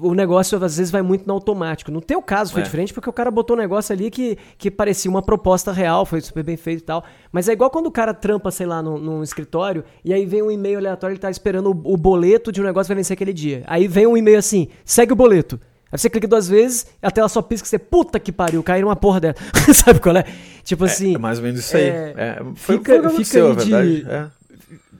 o negócio às vezes vai muito no automático. No teu caso foi é. diferente porque o cara botou um negócio ali que, que parecia uma proposta real, foi super bem feito e tal. Mas é igual quando o cara trampa, sei lá, num, num escritório e aí vem um e-mail aleatório, ele tá esperando o, o, boleto de um negócio que vai vencer aquele dia. Aí vem um e-mail assim, segue o boleto. Aí você clica duas vezes, a tela só pisca e você, puta que pariu, caiu uma porra dela. (laughs) Sabe qual é? Tipo é, assim. É mais ou menos isso aí. É, é foi, fica, foi fica de, é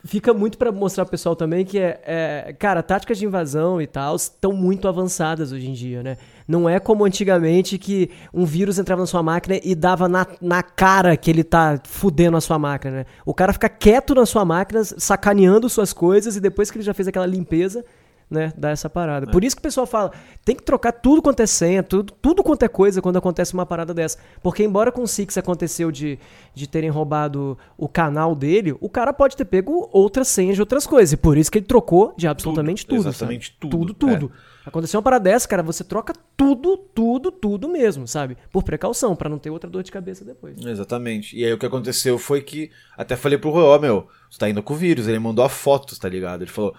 fica muito para mostrar pro pessoal também que é, é, cara, táticas de invasão e tal estão muito avançadas hoje em dia, né? Não é como antigamente que um vírus entrava na sua máquina e dava na, na cara que ele tá fudendo a sua máquina, né? O cara fica quieto na sua máquina, sacaneando suas coisas e depois que ele já fez aquela limpeza, né, dar essa parada. É. Por isso que o pessoal fala, tem que trocar tudo quanto é senha, tudo, tudo quanto é coisa quando acontece uma parada dessa. Porque embora com o Six aconteceu de, de terem roubado o canal dele, o cara pode ter pego outras senhas de outras coisas. E por isso que ele trocou de absolutamente tudo. tudo exatamente sabe? tudo. Tudo, tudo. É. Aconteceu uma parada dessa, cara, você troca tudo, tudo, tudo mesmo, sabe? Por precaução, para não ter outra dor de cabeça depois. Exatamente. E aí o que aconteceu foi que, até falei pro Rô, meu, você tá indo com o vírus, ele mandou a foto, tá ligado? Ele falou,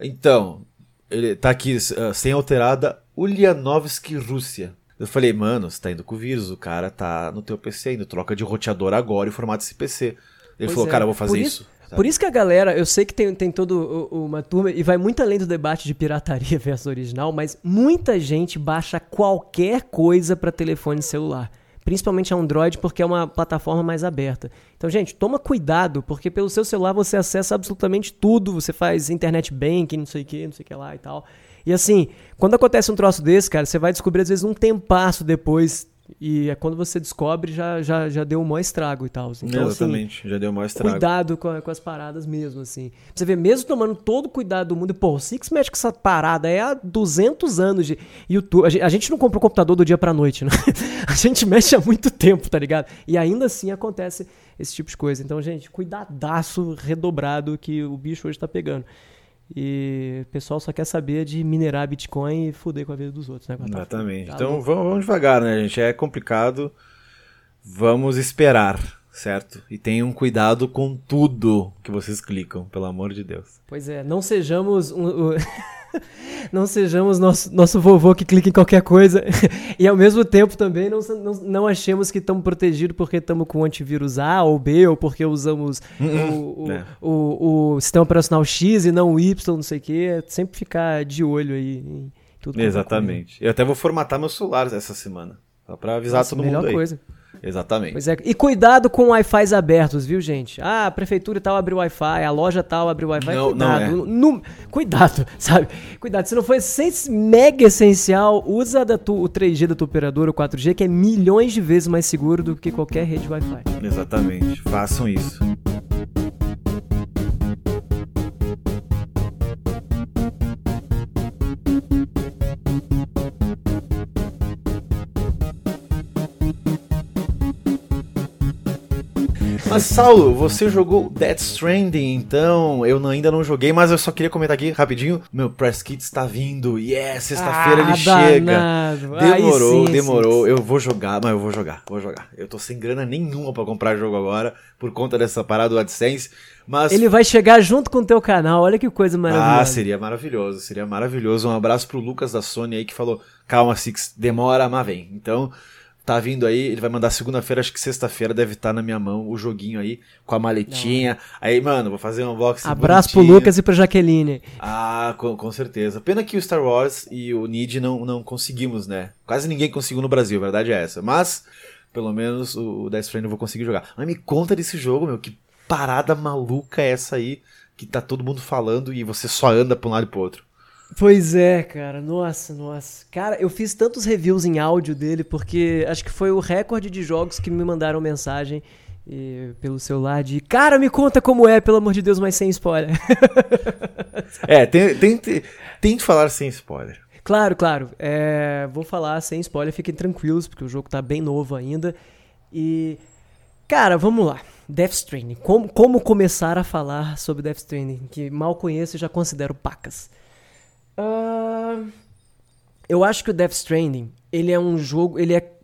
então, ele tá aqui uh, sem alterada Ulyanovsky Rússia. Eu falei, mano, você tá indo com o vírus, o cara tá no teu PC ainda, troca de roteador agora e formato esse PC. Ele pois falou, é. cara, eu vou fazer por isso. isso por isso que a galera, eu sei que tem, tem toda uma turma, e vai muito além do debate de pirataria (laughs) versus original, mas muita gente baixa qualquer coisa para telefone celular principalmente Android, porque é uma plataforma mais aberta. Então, gente, toma cuidado, porque pelo seu celular você acessa absolutamente tudo, você faz internet banking, não sei o que, não sei o que lá e tal. E assim, quando acontece um troço desse, cara, você vai descobrir às vezes um tempasso depois e é quando você descobre, já, já, já deu um maior estrago e tal. Então, assim, Exatamente, assim, já deu um maior estrago. Cuidado com, com as paradas mesmo, assim. Você vê, mesmo tomando todo o cuidado do mundo, e, pô, o Six mexe com essa parada é há 200 anos de YouTube. A gente, a gente não compra o computador do dia pra noite, né? (laughs) A gente mexe há muito tempo, tá ligado? E ainda assim acontece esse tipo de coisa. Então, gente, cuidadaço redobrado que o bicho hoje tá pegando. E o pessoal só quer saber de minerar Bitcoin e fuder com a vida dos outros, né? Exatamente. Tá então vamos, vamos, devagar, né, gente? É complicado. Vamos esperar. certo? E tenham cuidado com tudo que vocês clicam, pelo amor de Deus. Pois é, não sejamos um, (laughs) (laughs) não sejamos nosso, nosso vovô que clica em qualquer coisa (laughs) e ao mesmo tempo também não, não, não achemos que estamos protegidos porque estamos com antivírus A ou B ou porque usamos Hum, o, o, é. o, o sistema operacional X e não o Y, não sei o que. É sempre ficar de olho aí em tudo. vai Exatamente. Eu até vou formatar meu celular essa semana. Só pra avisar Nossa, todo melhor mundo aí. coisa. Exatamente. Pois é. E cuidado com Wi-Fi abertos, viu, gente? Ah, a prefeitura tal abriu Wi-Fi, a loja tal abriu Wi-Fi. Não, não cuidado. é. Nu- cuidado, (laughs) sabe? Cuidado. Se não for mega essencial, usa da tu- o 3G da tua operadora, o 4G, que é milhões de vezes mais seguro do que qualquer rede Wi-Fi. Exatamente. Façam isso. Mas Saulo, você jogou Death Stranding, então eu não- ainda não joguei, mas eu só queria comentar aqui rapidinho. Meu press kit está vindo. Yes, sexta-feira ele chega. Ah, danado. Aí Demorou, sim, demorou. sim. Eu vou jogar, mas eu vou jogar, vou jogar. Eu tô sem grana nenhuma pra comprar jogo agora, por conta dessa parada do AdSense. Mas. Ele vai chegar junto com o teu canal, olha que coisa maravilhosa. Ah, seria maravilhoso, seria maravilhoso. Um abraço pro Lucas da Sony aí que falou: calma, Six, demora, mas vem. Então, tá vindo aí, ele vai mandar segunda-feira, acho que sexta-feira deve estar na minha mão o joguinho aí, com a maletinha. Aí, mano, vou fazer um unboxing. Abraço pro bonitinho. Lucas e pra Jaqueline. Ah, com, com certeza. Pena que o Star Wars e o Need não, não conseguimos, né? Quase ninguém conseguiu no Brasil, a verdade é essa. Mas, pelo menos, o o Death Stranding eu vou conseguir jogar. Mas me conta desse jogo, meu. Que parada maluca é essa aí? Que tá todo mundo falando e você só anda pra um lado e pro outro. Pois é, cara. Nossa, nossa. Cara, eu fiz tantos reviews em áudio dele porque acho que foi o recorde de jogos que me mandaram mensagem e, pelo celular de Cara, me conta como é, pelo amor de Deus, mas sem spoiler. (laughs) É, tente, tente falar sem spoiler. claro, claro. É, vou falar sem spoiler, fiquem tranquilos, porque o jogo tá bem novo ainda. E. Cara, vamos lá. Death Stranding. Como, como começar a falar sobre Death Stranding? Que mal conheço e já considero pacas. Eu acho que o Death Stranding, ele é um jogo, ele é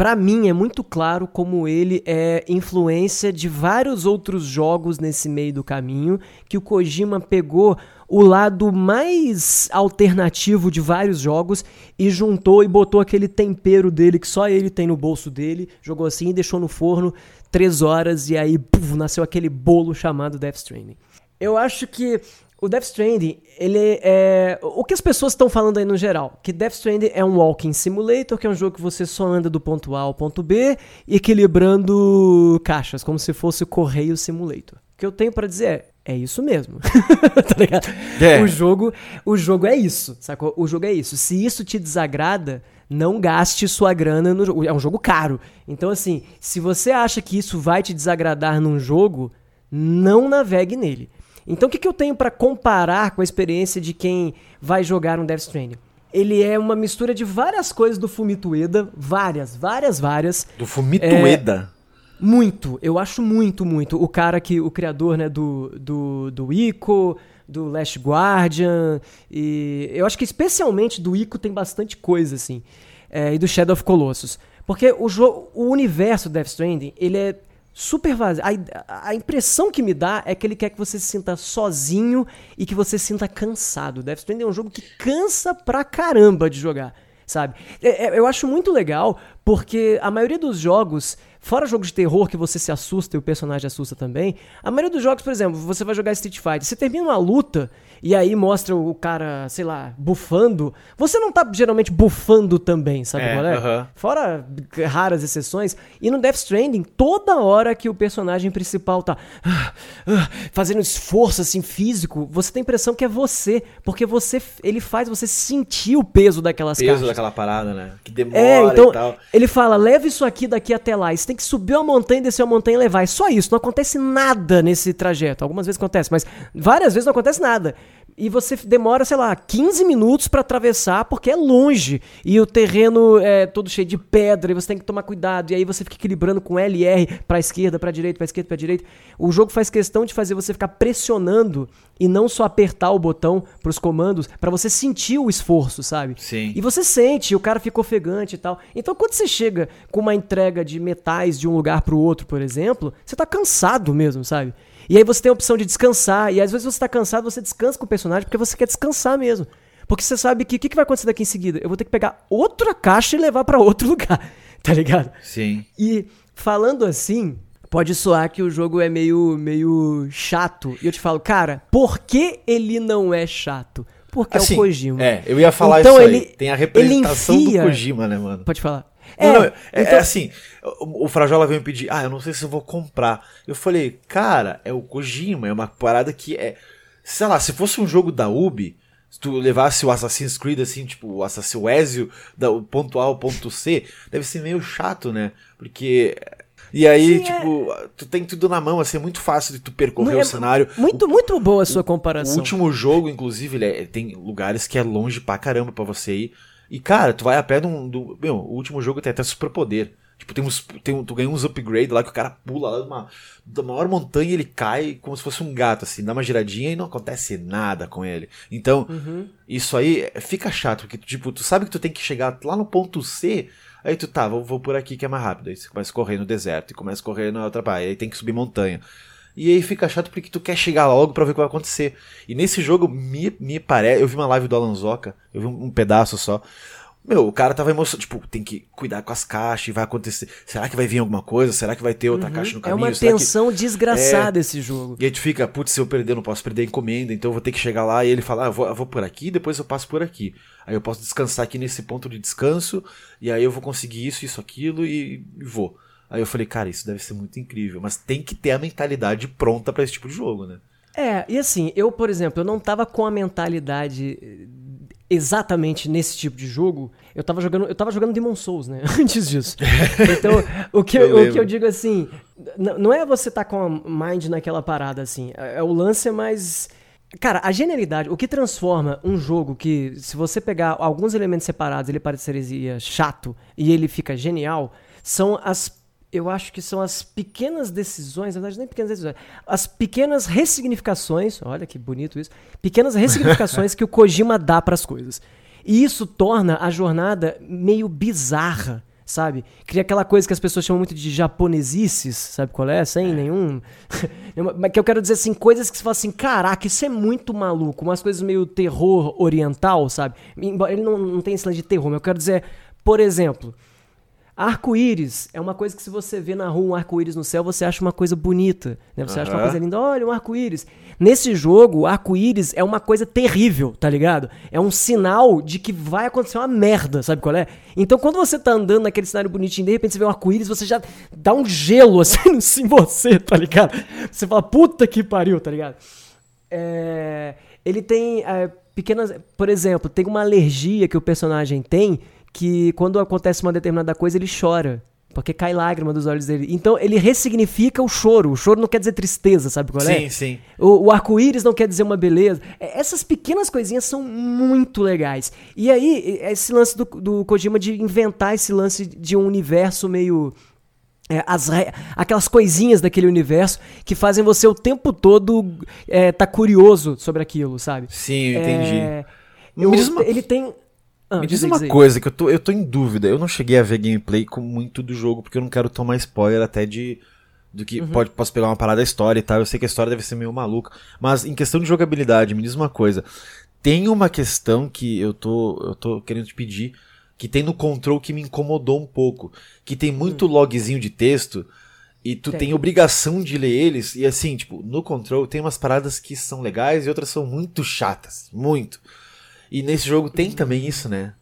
Pra mim é muito claro como ele é influência de vários outros jogos nesse meio do caminho, que o Kojima pegou o lado mais alternativo de vários jogos e juntou e botou aquele tempero dele que só ele tem no bolso dele, jogou assim e deixou no forno três horas e aí nasceu aquele bolo chamado Death Stranding. Eu acho que o Death Stranding, ele é. O que as pessoas estão falando aí no geral? Que Death Stranding é um walking simulator, que é um jogo que você só anda do ponto A ao ponto B, equilibrando caixas, como se fosse o Correio Simulator. O que eu tenho pra dizer é. É isso mesmo. (laughs) tá ligado? É. O jogo, o jogo é isso, sacou? O jogo é isso. Se isso te desagrada, não gaste sua grana no jogo. É um jogo caro. Então, assim, se você acha que isso vai te desagradar num jogo, não navegue nele. Então, o que, que eu tenho pra comparar com a experiência de quem vai jogar um Death Stranding? Ele é uma mistura de várias coisas do Fumito Ueda, várias, várias, várias. Do Fumito É. Muito, eu acho muito, muito. O cara que, o criador, né, do, do, do Ico, do Last Guardian, e eu acho que especialmente do Ico tem bastante coisa, assim, é, e do Shadow of Colossus. Porque o, o universo Death Stranding, ele é super vazio. A, a impressão que me dá é que ele quer que você se sinta sozinho e que você se sinta cansado. Death Stranding é um jogo que cansa pra caramba de jogar, sabe? É- é- eu acho muito legal porque a maioria dos jogos, fora jogos de terror que você se assusta e o personagem assusta também, a maioria dos jogos, por exemplo, você vai jogar Street Fighter, você termina uma luta e aí mostra o cara, sei lá, bufando, você não tá geralmente bufando também, sabe É, qual é? aham. Fora raras exceções. E no Death Stranding, toda hora que o personagem principal tá ah, ah, fazendo um esforço assim físico, você tem a impressão que é você, porque você ele faz você sentir o peso daquelas Peso caixas. daquela parada, né? Que demora É, então e tal. Ele fala: leva isso aqui daqui até lá. Você tem que subir uma montanha, descer uma montanha e levar. É só isso. Não acontece nada nesse trajeto. Algumas vezes acontece, mas várias vezes não acontece nada. E você demora, sei lá, 15 minutos para atravessar porque é longe e o terreno é todo cheio de pedra e você tem que tomar cuidado e aí você fica equilibrando com L e R para esquerda, para direita, para esquerda, para direita. O jogo faz questão de fazer você ficar pressionando e não só apertar o botão pros comandos para você sentir o esforço, sabe? Sim. E você sente, o cara fica ofegante e tal. Então quando você chega com uma entrega de metais de um lugar pro outro, por exemplo, você tá cansado mesmo, sabe? E aí você tem a opção de descansar. E às vezes você tá cansado, você descansa com o personagem porque você quer descansar mesmo. Porque você sabe que o que, que vai acontecer daqui em seguida? Eu vou ter que pegar outra caixa e levar para outro (laughs) lugar. Tá ligado? Sim. E falando assim, pode soar que o jogo é meio, meio chato. E eu te falo, cara, por que ele não é chato? Porque Assim, é o Kojima. É, eu ia falar Então isso ele- aí. Tem a representação ele enfia- do Kojima, né, mano? Pode falar. Não, não, é, é então- assim, o, o Frajola veio me pedir, ah, eu não sei se eu vou comprar. Eu falei, cara, é o Kojima, é uma parada que é. Sei lá, se fosse um jogo da Ubi, se tu levasse o Assassin's Creed assim, tipo, o Assassin's o Ezio, da, o ponto A ao ponto C, deve ser meio chato, né? Porque. E aí, Sim, é. tipo, tu tem tudo na mão, assim, é muito fácil de tu percorrer Não, o é cenário. Muito, muito boa a sua O comparação. último jogo, inclusive, ele é- tem lugares que é longe pra caramba pra você ir. E, cara, tu vai a pé de um. Do, meu, o último jogo tem até superpoder. Tipo, tem uns, tem um, tu ganha uns upgrades lá que o cara pula lá de uma, da maior montanha e ele cai como se fosse um gato, assim, dá uma giradinha e não acontece nada com ele. Então, Uhum. isso aí fica chato, porque, tipo, tu sabe que tu tem que chegar lá no ponto C, aí tu tá, vou, vou por aqui que é mais rápido. Aí você começa a correr no deserto e começa a correr na outra praia, aí tem que subir montanha. E aí fica chato porque tu quer chegar logo pra ver o que vai acontecer. E nesse jogo, me, me parece. Eu vi uma live do Alan Zoca, eu vi um, um pedaço só. Meu, o cara tava emocionado. Tipo, tem que cuidar com as caixas e vai acontecer. Será que vai vir alguma coisa? Será que vai ter outra caixa no É caminho? uma Será que- tensão desgraçada esse jogo. e aí tu fica, putz, se eu perder, eu não posso perder a encomenda, então eu vou ter que chegar lá e ele fala, ah, eu vou, eu vou por aqui, depois eu passo por aqui. Aí eu posso descansar aqui nesse ponto de descanso, e aí eu vou conseguir isso, isso, aquilo e, e vou. Aí eu falei, cara, isso deve ser muito incrível, mas tem que ter a mentalidade pronta pra esse tipo de jogo, né? É, e assim, eu, por exemplo, eu não tava com a mentalidade eh, exatamente nesse tipo de jogo. Eu tava jogando, eu tava jogando Demon Souls, né? (laughs) Antes disso. Então, o que, Eu eu, o que eu digo assim, não é você tá com a mind naquela parada assim. É, é o lance é mais Cara, a genialidade, o que transforma um jogo que, se você pegar alguns elementos separados, ele pareceria chato e ele fica genial, são as. Eu acho que são as pequenas decisões, na verdade, nem pequenas decisões, as pequenas ressignificações, olha que bonito isso, pequenas ressignificações (laughs) que o Kojima dá pras coisas. E isso torna a jornada meio bizarra, sabe? Cria aquela coisa que as pessoas chamam muito de japonesices, sabe qual é? Sem nenhum. (laughs) Mas que eu quero dizer assim, coisas que você fala assim, caraca, isso é muito maluco. Umas coisas meio terror oriental, sabe? Ele não, não tem esse lance de terror, mas eu quero dizer, por exemplo. Arco-íris é uma coisa que se você vê na rua um arco-íris no céu, você acha uma coisa bonita, né? Você acha uma coisa linda, olha um arco-íris. Nesse jogo, o arco-íris é uma coisa terrível, tá ligado? É um sinal de que vai acontecer uma merda, sabe qual é? Então quando você tá andando naquele cenário bonitinho, de repente você vê um arco-íris, você já dá um gelo (laughs) assim em você, tá ligado? Você fala, puta que pariu, tá ligado? É, ele tem é, pequenas. Por exemplo, tem uma alergia que o personagem tem que quando acontece uma determinada coisa ele chora. Porque cai lágrima dos olhos dele. Então ele ressignifica o choro. O choro não quer dizer tristeza, sabe qual é? Sim, sim. O, o arco-íris não quer dizer uma beleza. É, Essas pequenas coisinhas são muito legais. E aí, esse lance do, do Kojima de inventar esse lance de um universo meio. é, as re- aquelas coisinhas daquele universo que fazem você o tempo todo é, tá curioso sobre aquilo, sabe? Sim, eu entendi. É, eu- Ele tem. Ah, Me diz uma coisa que eu tô, eu tô em dúvida. Eu não cheguei a ver gameplay com muito do jogo, porque eu não quero tomar spoiler até de. Do que Uhum. pode, posso pegar uma parada da história e tal. Eu sei que a história deve ser meio maluca. Mas em questão de jogabilidade, me diz uma coisa. Tem uma questão que eu tô, eu tô querendo te pedir. Que tem no control que me incomodou um pouco. Que tem muito logzinho de texto. E tu. Tem. tem obrigação de ler eles. E assim, tipo, no control tem umas paradas que são legais e outras são muito chatas. Muito. E nesse jogo Uhum. tem também isso, né?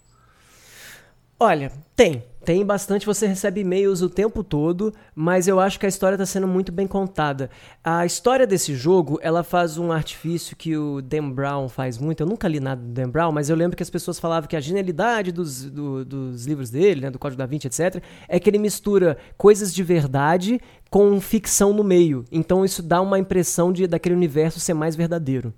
Olha, tem. Tem bastante, você recebe e-mails o tempo todo, mas eu acho que a história está sendo muito bem contada. A história desse jogo, ela faz um artifício que o Dan Brown faz muito. Eu nunca li nada do Dan Brown, mas eu lembro que as pessoas falavam que a genialidade dos, do- dos livros dele, né, do Código da Vinci, etc., é que ele mistura coisas de verdade com ficção no meio. Então isso dá uma impressão de daquele universo ser mais verdadeiro.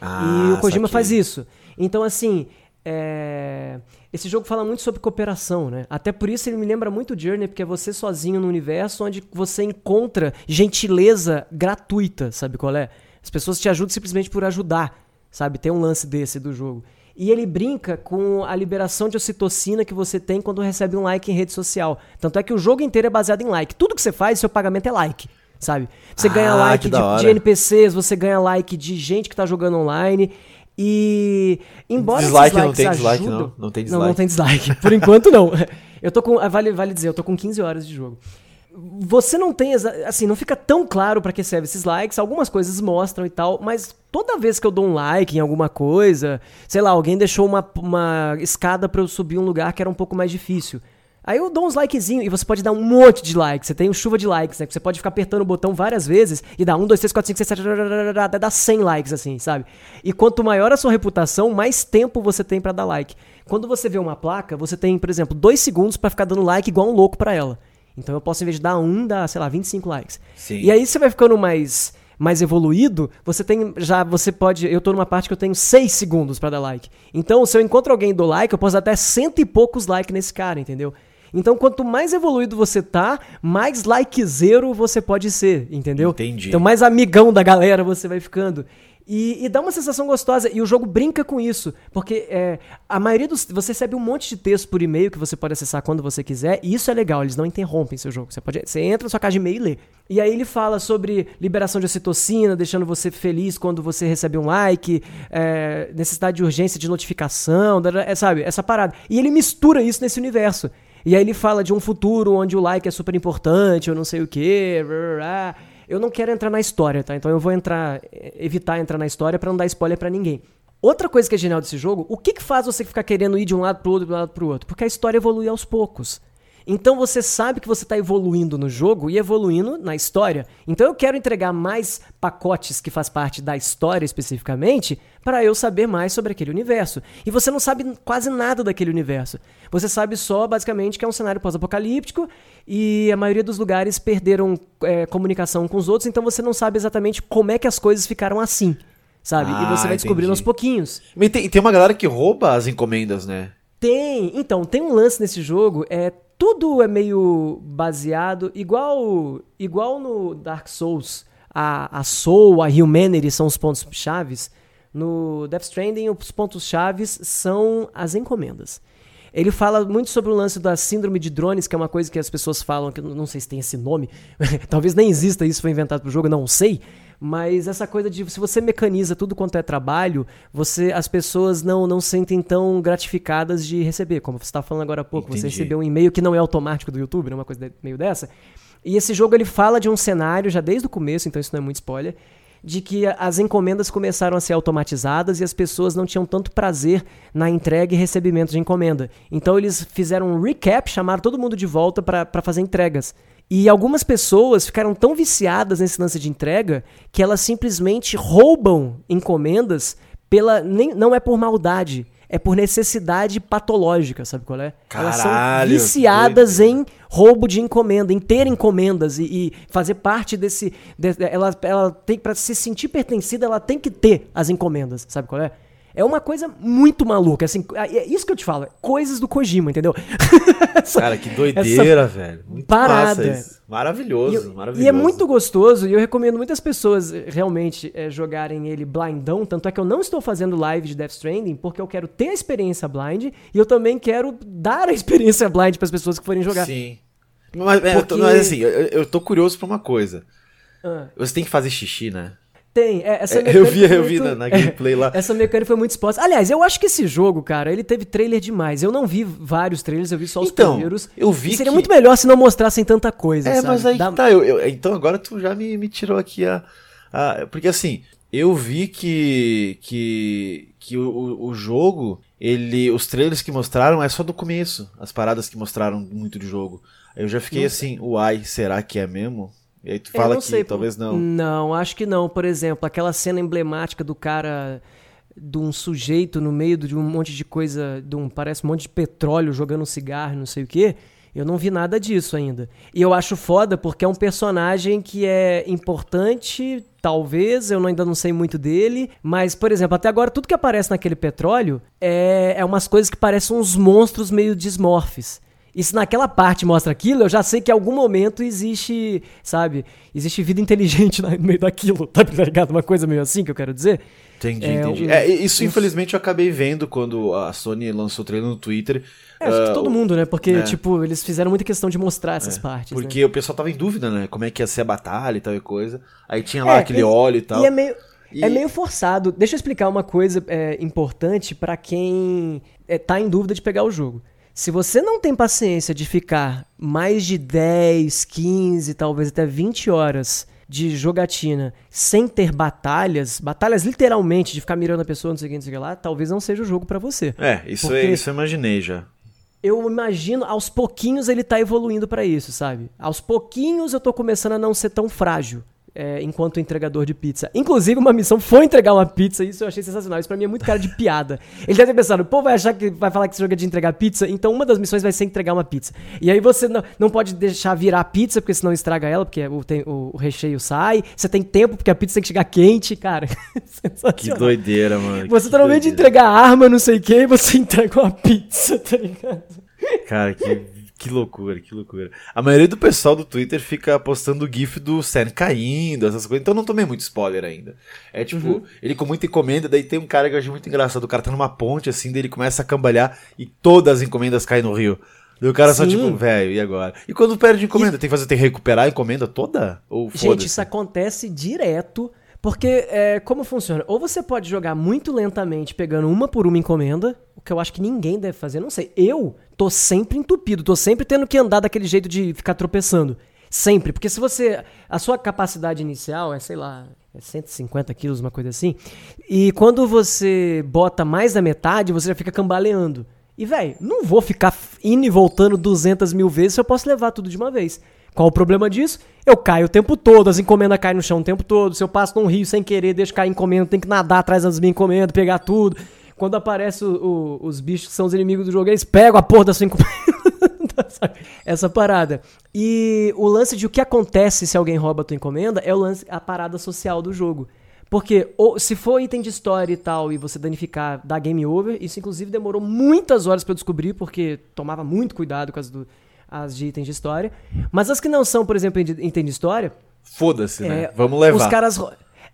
Ah, e o Kojima faz isso. Então, assim, é... esse jogo fala muito sobre cooperação, né? Até por isso ele me lembra muito Journey, porque é você sozinho no universo onde você encontra gentileza gratuita, sabe qual é? As pessoas te ajudam simplesmente por ajudar, sabe? Tem um lance desse do jogo. E ele brinca com a liberação de ocitocina que você tem quando recebe um like em rede social. Tanto é que o jogo inteiro é baseado em like. Tudo que você faz, seu pagamento é like sabe? Você ah, ganha like de, de, NPCs, você ganha like de gente que tá jogando online. E embora dislike não tem dislike ajudam, não, não tem dislike. Não, não tem dislike. Por enquanto não. (laughs) Eu tô com vale vale dizer, eu tô com 15 horas de jogo. Você não tem assim, não fica tão claro para que serve esses likes, algumas coisas mostram e tal, mas toda vez que eu dou um like em alguma coisa, sei lá, alguém deixou uma, uma escada para eu subir um lugar que era um pouco mais difícil. Aí eu dou uns likezinhos e você pode dar um monte de likes. Você tem um chuva de likes, né? Você pode ficar apertando o botão várias vezes e dar 1, 2, 3, 4, 5, 6, 7, até dar 100 likes, assim, sabe? E quanto maior a sua reputação, mais tempo você tem para dar like. Quando você vê uma placa, você tem, por exemplo, 2 segundos para ficar dando like igual um louco para ela. Então eu posso, em vez de dar um, dar, sei lá, 25 likes. Sim. E aí você vai ficando mais mais evoluído, você tem já você pode, eu tô numa parte que eu tenho 6 segundos para dar like. Então, se eu encontro alguém do like, eu posso dar até cento e poucos likes nesse cara, entendeu? Então, quanto mais evoluído você tá, mais likezero você pode ser, entendeu? Entendi. Então, mais amigão da galera você vai ficando. E, e, dá uma sensação gostosa. E o jogo brinca com isso. Porque é, a maioria dos. Você recebe um monte de texto por e-mail que você pode acessar quando você quiser. E isso é legal, eles não interrompem seu jogo. Você, pode, você entra na sua casa de e-mail e lê. E aí ele fala sobre liberação de ocitocina, deixando você feliz quando você recebe um like, é, necessidade de urgência de notificação, é, sabe? Essa parada. E ele mistura isso nesse universo. E aí ele fala de um futuro onde o like é super importante, eu não sei o quê. Eu não quero entrar na história, tá? Então eu vou entrar, evitar entrar na história para não dar spoiler para ninguém. Outra coisa que é genial desse jogo, o que, que faz você ficar querendo ir de um lado pro outro, um lado pro outro? Porque a história evolui aos poucos. Então você sabe que você está evoluindo no jogo e evoluindo na história. Então eu quero entregar mais pacotes que faz parte da história especificamente para eu saber mais sobre aquele universo. E você não sabe quase nada daquele universo. Você sabe só basicamente que é um cenário pós-apocalíptico e a maioria dos lugares perderam é, comunicação com os outros, então você não sabe exatamente como é que as coisas ficaram assim. Sabe? Ah, e você vai descobrindo aos pouquinhos. E tem, tem uma galera que rouba as encomendas, né? Tem. Então, tem um lance nesse jogo. É tudo é meio baseado, igual igual no Dark Souls, a, a Soul, a Humanity são os pontos chaves. No Death Stranding, os pontos chaves são as encomendas. Ele fala muito sobre o lance da síndrome de drones, que é uma coisa que as pessoas falam, que não sei se tem esse nome, (laughs) talvez nem exista isso, foi inventado pro jogo, não sei. Mas essa coisa de se você mecaniza tudo quanto é trabalho, você as pessoas não não sentem tão gratificadas de receber, como você estava falando agora há pouco, Entendi. você recebeu um e-mail que não é automático do YouTube, né, uma coisa meio dessa. E esse jogo ele fala de um cenário já desde o começo, então isso não é muito spoiler, de que as encomendas começaram a ser automatizadas e as pessoas não tinham tanto prazer na entrega e recebimento de encomenda. Então eles fizeram um recap, chamaram todo mundo de volta para fazer entregas. E algumas pessoas ficaram tão viciadas nesse lance de entrega que elas simplesmente roubam encomendas pela. Nem, não é por maldade, é por necessidade patológica, sabe qual é? Caralho, elas são viciadas em roubo de encomenda, em ter encomendas e, e fazer parte desse. De, ela, ela tem para se sentir pertencida, ela tem que ter as encomendas, sabe qual é? É uma coisa muito maluca, assim, é, é isso que eu te falo, coisas do Kojima, entendeu? (laughs) essa, Cara, que doideira, velho. Muito parada. Maravilhoso, e, maravilhoso. E é muito gostoso, e eu recomendo muitas pessoas eh, realmente é, jogarem ele blindão, tanto é que eu não estou fazendo live de Death Stranding, porque eu quero ter a experiência blind, e eu também quero dar a (laughs) experiência blind para as pessoas que forem jogar. Sim. Mas, porque... mas assim, eu, eu tô curioso pra uma coisa. Ah. Você tem que fazer xixi, né? Tem, é, essa é, Eu vi, eu vi na, na, gameplay lá. (laughs) essa mecânica foi muito exposta. Aliás, eu acho que esse jogo, cara, ele teve trailer demais. Eu não vi vários trailers, eu vi só os então, primeiros. Eu vi. seria que... muito melhor se não mostrassem tanta coisa. É, sabe? mas aí Dá... tá. Eu, eu, então agora tu já me, me tirou aqui a, a. Porque assim, eu vi que. que, que o, o jogo, ele. Os trailers que mostraram é só do começo. As paradas que mostraram muito do jogo. Eu já fiquei não assim, uai, será que é mesmo? E aí tu fala que sei, talvez não. Não, acho que não. Por exemplo, aquela cena emblemática do cara de um sujeito no meio de um monte de coisa, de um parece um monte de petróleo jogando um cigarro, não sei o quê. Eu não vi nada disso ainda. E eu acho foda porque é um personagem que é importante talvez, eu ainda não sei muito dele, mas, por exemplo, até agora tudo que aparece naquele petróleo é, é umas coisas que parecem uns monstros meio dismorfes. E se naquela parte mostra aquilo, eu já sei que em algum momento existe, sabe, existe vida inteligente no meio daquilo, tá ligado? Uma coisa meio assim que eu quero dizer. Entendi, é, entendi. Um, é, isso, infelizmente, eu acabei vendo quando a Sony lançou o trailer no Twitter. É, acho uh, que todo mundo, né? Porque, é. tipo, eles fizeram muita questão de mostrar essas é, partes. Porque né? o pessoal tava em dúvida, né? Como é que ia ser a batalha e tal e coisa. Aí tinha lá é, aquele e, óleo e tal. E é meio. E... É meio forçado. Deixa eu explicar uma coisa é, importante para quem é, tá em dúvida de pegar o jogo. Se você não tem paciência de ficar mais de 10, 15, talvez até 20 horas de jogatina sem ter batalhas, batalhas literalmente de ficar mirando a pessoa, não sei o que, não sei o que lá, talvez não seja o jogo para você. É, isso, é, isso eu imaginei já. Eu imagino, aos pouquinhos ele tá evoluindo para isso, sabe? Aos pouquinhos eu tô começando a não ser tão frágil é, enquanto entregador de pizza. Inclusive, uma missão foi entregar uma pizza, isso eu achei sensacional. Isso pra mim é muito cara de piada. Ele deve ter pensado, pô, vai achar que vai falar que esse jogo é de entregar pizza, então uma das missões vai ser entregar uma pizza. E aí você não, não pode deixar virar pizza, porque senão estraga ela, porque o, tem, o, o, recheio sai. Você tem tempo, porque a pizza tem que chegar quente, cara. (laughs) sensacional. Que doideira, mano. Você tá no meio de entregar arma, não sei o que, e você (laughs) entrega uma pizza, tá ligado? Cara, que que loucura, que loucura. A maioria do pessoal do Twitter fica postando o GIF do Sam caindo, essas coisas, então eu não tomei muito spoiler ainda. É tipo, uhum. ele com muita encomenda, daí tem um cara que eu acho muito engraçado, o cara tá numa ponte assim, daí ele começa a cambalhar e todas as encomendas caem no rio. Daí o cara Sim. só tipo, velho, e agora? E quando perde encomenda, e... tem que fazer, tem que recuperar a encomenda toda? Ou Gente, isso acontece direto. Porque, é, como funciona? Ou você pode jogar muito lentamente, pegando uma por uma encomenda, o que eu acho que ninguém deve fazer, não sei. Eu tô sempre entupido, tô sempre tendo que andar daquele jeito de ficar tropeçando. Sempre. Porque se você. A sua capacidade inicial é, sei lá, é 150 quilos, uma coisa assim. E quando você bota mais da metade, você já fica cambaleando. E, velho, não vou ficar indo e voltando 200 mil vezes se eu posso levar tudo de uma vez. Qual o problema disso? Eu caio o tempo todo, as encomendas caem no chão o tempo todo. Se eu passo num rio sem querer, deixo cair encomenda, tem que nadar atrás das minhas encomendas, pegar tudo. Quando aparecem os bichos que são os inimigos do jogo, eles pegam a porra da sua encomenda. (laughs) Essa parada. E o lance de o que acontece se alguém rouba a tua encomenda é o lance, a parada social do jogo. Porque ou, se for item de história e tal, e você danificar, dá game over, isso inclusive demorou muitas horas para eu descobrir, porque tomava muito cuidado com as do, as de itens de história. Mas as que não são, por exemplo, item de história. Foda-se, né? É, Vamos levar. Os caras.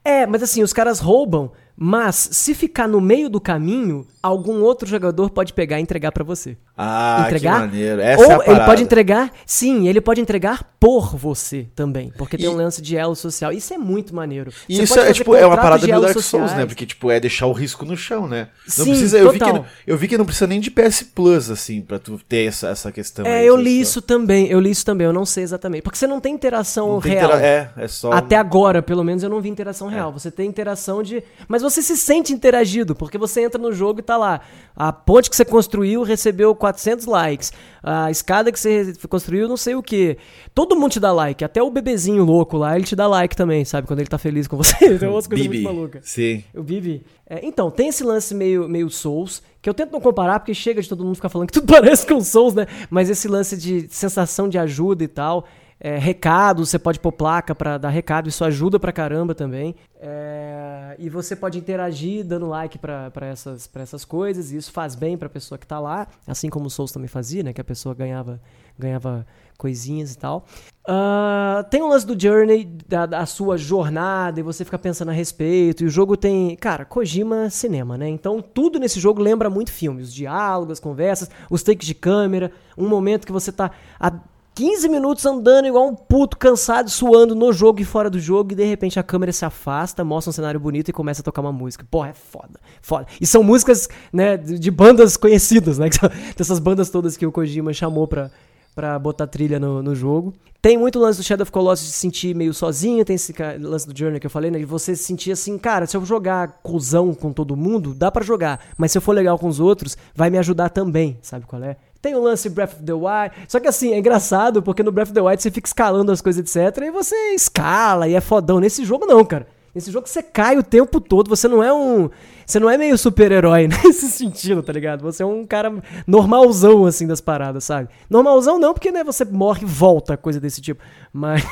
É, mas assim, os caras roubam mas se ficar no meio do caminho, algum outro jogador pode pegar e entregar para você. Ah, entregar, que maneiro. Essa ou é ele pode entregar, sim, ele pode entregar por você também, porque e... tem um lance de elo social. Isso é muito maneiro. E isso é tipo é uma parada meio Dark Souls, né? Porque tipo é deixar o risco no chão, né? Não sim, precisa, eu total. vi que eu vi que não precisa nem de PS Plus assim para tu ter essa, essa questão. É, aí, eu li isso também. Eu li isso também, eu não sei exatamente, porque você não tem interação não tem real. Intera é, é só Até agora, pelo menos eu não vi interação é. real. Você tem interação de, mas você se sente interagido, porque você entra no jogo e tá lá. A ponte que você construiu recebeu 400 likes. A escada que você construiu, não sei o que. Todo mundo te dá like. Até o bebezinho louco lá, ele te dá like também, sabe? Quando ele tá feliz com você. (laughs) Então é umas coisas muito malucas. Sim. O Bibi. É, então, tem esse lance meio, meio Souls, que eu tento não comparar, porque chega de todo mundo ficar falando que tudo (laughs) parece com Souls, né? Mas esse lance de sensação de ajuda e tal. É, recado, você pode pôr placa para dar recado, isso ajuda pra caramba também. É, e você pode interagir dando like para essas, pra essas coisas, e isso faz bem pra pessoa que tá lá, assim como o Souls também fazia, né? Que a pessoa ganhava, ganhava coisinhas e tal. Uh, tem o lance do Journey, da, da, sua jornada, e você fica pensando a respeito. E o jogo tem. Cara, Kojima cinema, né? Então tudo nesse jogo lembra muito filme. Os diálogos, as conversas, os takes de câmera, um momento que você tá. A, 15 minutos andando igual um puto, cansado, suando no jogo e fora do jogo, e de repente a câmera se afasta, mostra um cenário bonito e começa a tocar uma música. Porra, é foda, foda. E são músicas, né, de bandas conhecidas, né? (laughs) Dessas bandas todas que o Kojima chamou pra, pra botar trilha no, no jogo. Tem muito lance do Shadow of Colossus de se sentir meio sozinho, tem esse lance do Journey que eu falei, né? De você se sentir assim, cara, se eu jogar cuzão com todo mundo, dá para jogar. Mas se eu for legal com os outros, vai me ajudar também, sabe qual é? Tem o lance Breath of the Wild. Só que assim, é engraçado porque no Breath of the Wild você fica escalando as coisas, etc. E você escala e é fodão. Nesse jogo, não, cara. Nesse jogo você cai o tempo todo. Você não é um. Você não é meio super-herói (laughs) nesse sentido, tá ligado? Você é um cara normalzão, assim, das paradas, sabe? Normalzão não, porque né, você morre e volta, coisa desse tipo. (laughs) Mas,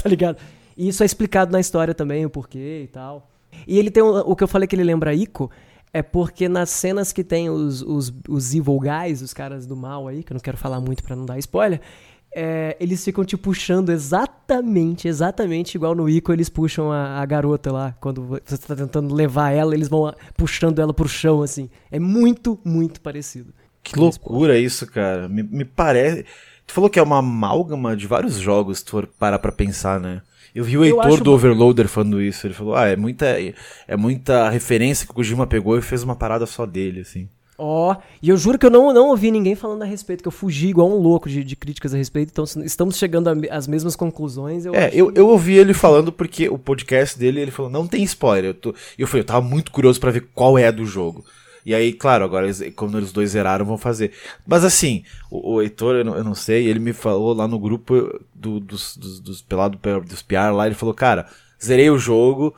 tá ligado? E isso é explicado na história também, o porquê e tal. E ele tem um, o que eu falei que ele lembra Ico, é porque nas cenas que tem os, os, os evil guys, os caras do mal aí, que eu não quero falar muito para não dar spoiler, é, eles ficam te puxando exatamente, exatamente igual no Ico eles puxam a, a, garota lá. Quando você tá tentando levar ela, eles vão puxando ela pro chão, assim. É muito, muito parecido. Que loucura isso, cara. Me, me parece. Tu falou que é uma amálgama de vários jogos, se tu for parar pra pensar, né? Eu vi o Heitor do Overloader falando isso. Ele falou: Ah, é muita, é muita referência que o Kojima pegou e fez uma parada só dele, assim. Ó, oh, e eu juro que eu não, não ouvi ninguém falando a respeito, que eu fugi igual um louco de, de críticas a respeito, então estamos chegando às mesmas conclusões. Eu é, eu, eu ouvi ele falando porque o podcast dele, ele falou, não tem spoiler. Eu, tô, eu falei, eu tava muito curioso para ver qual é a do jogo. E aí, claro, agora quando eles dois zeraram, vão fazer. Mas assim, o, o Heitor, eu não, eu não, sei, ele me falou lá no grupo do, dos, dos, dos pelado dos PR lá, ele falou, cara, zerei o jogo,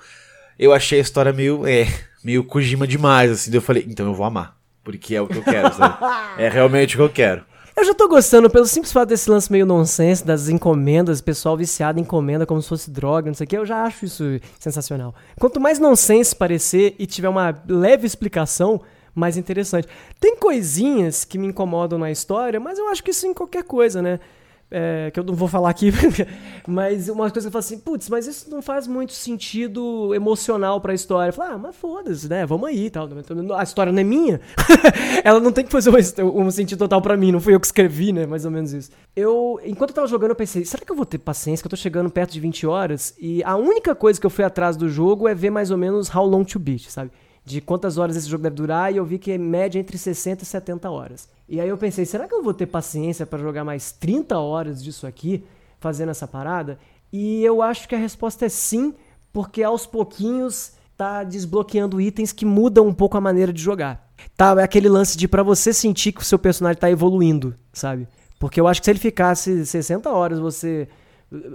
eu achei a história meio, é, meio Kojima demais, assim. eu falei, então eu vou amar. Porque é o que eu quero, sabe? (laughs) é realmente o que eu quero. Eu já tô gostando pelo simples fato desse lance meio nonsense, das encomendas, pessoal viciado em encomenda como se fosse droga, não sei o que, eu já acho isso sensacional. Quanto mais nonsense parecer e tiver uma leve explicação, mais interessante. Tem coisinhas que me incomodam na história, mas eu acho que isso em qualquer coisa, né? É, que eu não vou falar aqui, (laughs) mas uma coisa que eu falo assim, putz, mas isso não faz muito sentido emocional pra história. Eu falo, ah, mas foda-se, né? Vamos aí tal. A história não é minha. (laughs) Ela não tem que fazer um, sentido total pra mim, não fui eu que escrevi, né? Mais ou menos isso. Eu, enquanto eu tava jogando, eu pensei, será que eu vou ter paciência? Que eu tô chegando perto de 20 horas e a única coisa que eu fui atrás do jogo é ver mais ou menos how long to beat, sabe? De quantas horas esse jogo deve durar e eu vi que é média entre 60 e 70 horas. E aí eu pensei, será que eu vou ter paciência para jogar mais 30 horas disso aqui, fazendo essa parada? E eu acho que a resposta é sim, porque aos pouquinhos tá desbloqueando itens que mudam um pouco a maneira de jogar. Tá, é aquele lance de para você sentir que o seu personagem tá evoluindo, sabe? Porque eu acho que se ele ficasse 60 horas você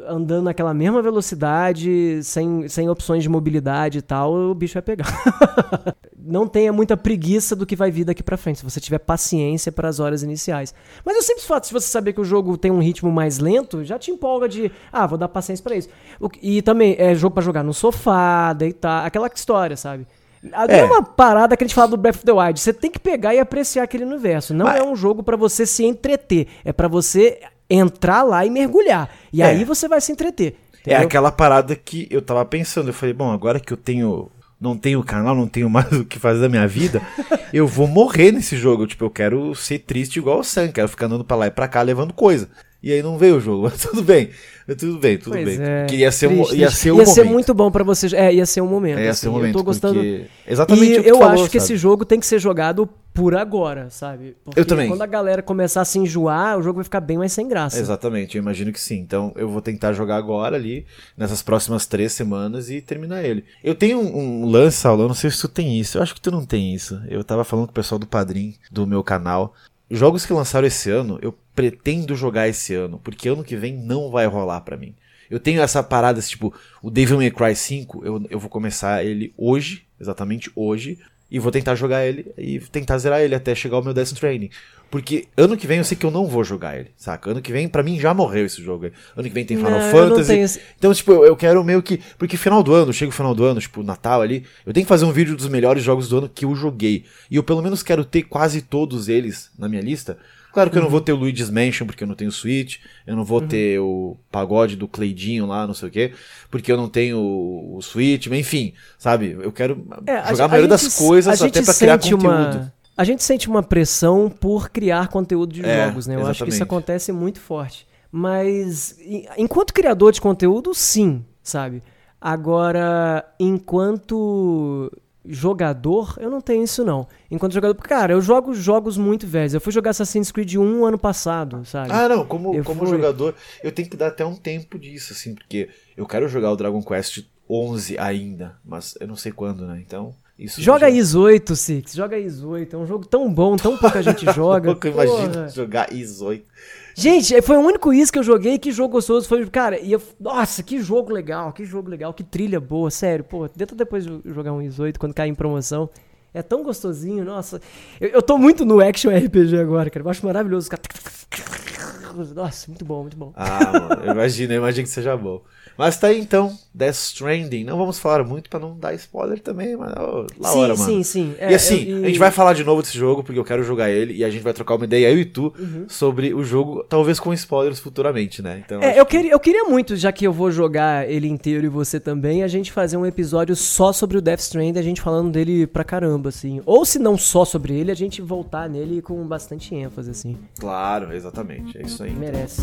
andando naquela mesma velocidade, sem, sem opções de mobilidade e tal, o bicho vai pegar. (laughs) não tenha muita preguiça do que vai vir daqui para frente, se você tiver paciência para as horas iniciais. Mas eu sempre fato, se você saber que o jogo tem um ritmo mais lento, já te empolga de, ah, vou dar paciência para isso. E também é jogo para jogar no sofá, deitar, aquela história, sabe? É. é uma parada que a gente fala do Breath of the Wild. Você tem que pegar e apreciar aquele universo. Não é um jogo para você se entreter. É para você entrar lá e mergulhar. E é. aí você vai se entreter. É entendeu? É aquela parada que eu tava pensando. Eu falei, bom, agora que eu tenho. Não tenho canal, não tenho (laughs) mais o que fazer da minha vida, (laughs) eu vou morrer nesse jogo. Tipo, eu quero ser triste igual o Sam, quero ficar andando pra lá e pra cá levando coisa. E aí não veio o jogo, mas (laughs) tudo bem. Tudo bem, tudo pois bem. É, que ia ser triste, um, ia ser um ia momento. ser muito bom para vocês. É, ia ser um momento. É, ia assim, ser um momento. Eu tô gostando. Porque... Exatamente e o que eu falou, acho que esse jogo tem que ser jogado por agora, sabe? Porque eu também. quando a galera começar a se enjoar, o jogo vai ficar bem mais sem graça. Exatamente, eu imagino que sim. Então eu vou tentar jogar agora ali, nessas próximas três semanas e terminar ele. Eu tenho um, um lance, Saulo, eu não sei se tu tem isso. Eu acho que tu não tem isso. Eu tava falando com o pessoal do Padrim, do meu canal. Jogos que lançaram esse ano, eu pretendo jogar esse ano, porque ano que vem não vai rolar para mim. Eu tenho essa parada, tipo, o Devil May Cry 5, eu, eu vou começar ele hoje, exatamente hoje, e vou tentar jogar ele e tentar zerar ele até chegar ao meu Death Stranding. Porque ano que vem eu sei que eu não vou jogar ele, saca? Ano que vem, para mim, já morreu esse jogo. Ano que vem tem Final não, Fantasy. Esse... Então, tipo, eu, eu, quero meio que. Porque final do ano, chega o final do ano, tipo, Natal ali, eu tenho que fazer um vídeo dos melhores jogos do ano que eu joguei. E eu pelo menos quero ter quase todos eles na minha lista. Claro que uhum. eu não uhum. vou ter o Luigi's Mansion, porque eu não tenho Switch. Eu não vou uhum. ter o pagode do Cleidinho lá, não sei o quê. Porque eu não tenho o Switch. Enfim, sabe? Eu quero é, jogar a, maioria das coisas até pra criar conteúdo. Uma a gente sente uma pressão por criar conteúdo de é, jogos, né? Eu exatamente. acho que isso acontece muito forte. Mas enquanto criador de conteúdo, sim, sabe? Agora, enquanto jogador, eu não tenho isso não. Enquanto jogador, cara, eu jogo jogos muito velhos. Eu fui jogar Assassin's Creed 1 ano passado, sabe? Ah, não, como, como fui... jogador, eu tenho que dar até um tempo disso, assim, porque eu quero jogar o Dragon Quest 11 ainda, mas eu não sei quando, né? Então, isso joga Is 8, Six. Joga Is 8. É um jogo tão bom, tão pouca (laughs) gente joga. Eu imagino jogar Is 8. Gente, foi o único Is que eu joguei. Que jogo gostoso foi. Cara, e eu, nossa, que jogo legal, que jogo legal, que trilha boa, sério. Pô, tenta depois jogar um Is 8 quando cair em promoção. É tão gostosinho, nossa. Eu, eu tô muito no action RPG agora, cara. Eu acho maravilhoso. Nossa, muito bom, muito bom. Ah, mano, eu imagino que seja bom. Mas tá aí então, Death Stranding. Não vamos falar muito pra não dar spoiler também, mas oh, lá sim, hora, mano. sim, sim. e assim, eu, a gente vai falar de novo desse jogo, porque eu quero jogar ele, e a gente vai trocar uma ideia, eu e tu, uhum. sobre o jogo, talvez com spoilers futuramente, né? Então, é, eu, que... queria, eu queria muito, já que eu vou jogar ele inteiro e você também, a gente fazer um episódio só sobre o Death Stranding, a gente falando dele pra caramba, assim. Ou se não só sobre ele, a gente voltar nele com bastante ênfase, assim. Claro, exatamente. É isso aí. Merece.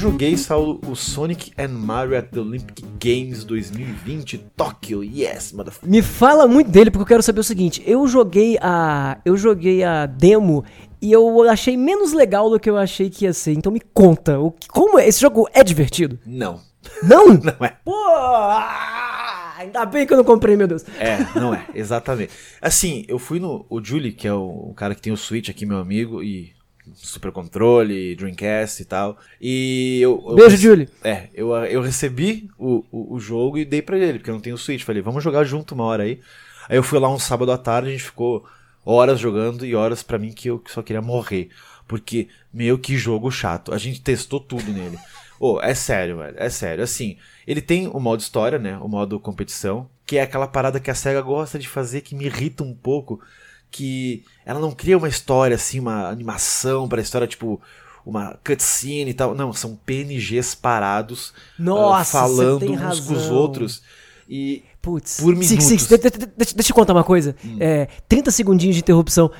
Joguei, Saulo, o Sonic and Mario at the Olympic Games 2020 Tóquio. Yes, motherfucker. Me fala muito dele porque eu quero saber o seguinte, eu joguei a eu joguei a demo e eu achei menos legal do que eu achei que ia ser. Então me conta, o como é? esse jogo é divertido? Não. Não? (laughs) não é. Pô, ah, ainda bem que eu não comprei, meu Deus. É, não é, exatamente. Assim, eu fui no o Julie, que é o, o cara que tem o Switch aqui, meu amigo, e Super Controle, Dreamcast e tal. E eu. eu Beijo, Julie. É, eu, eu recebi o, o, o, jogo e dei pra ele, porque eu não tenho Switch. Falei, vamos jogar junto uma hora aí. Aí eu fui lá um sábado à tarde, a gente ficou horas jogando e horas para mim que eu só queria morrer. Porque, meu, que jogo chato. A gente testou tudo nele. Ô, oh, é sério, velho. É sério. Assim, ele tem o modo história, né? O modo competição. Que é aquela parada que a SEGA gosta de fazer que me irrita um pouco que ela não cria uma história assim, uma animação para a história tipo uma cutscene e tal. Não, são PNGs parados Nossa, uh, falando uns razão. com os outros. E Putz. por minutos. Six, Six, deixa, eu contar uma coisa. Hum. É, 30 segundinhos de interrupção.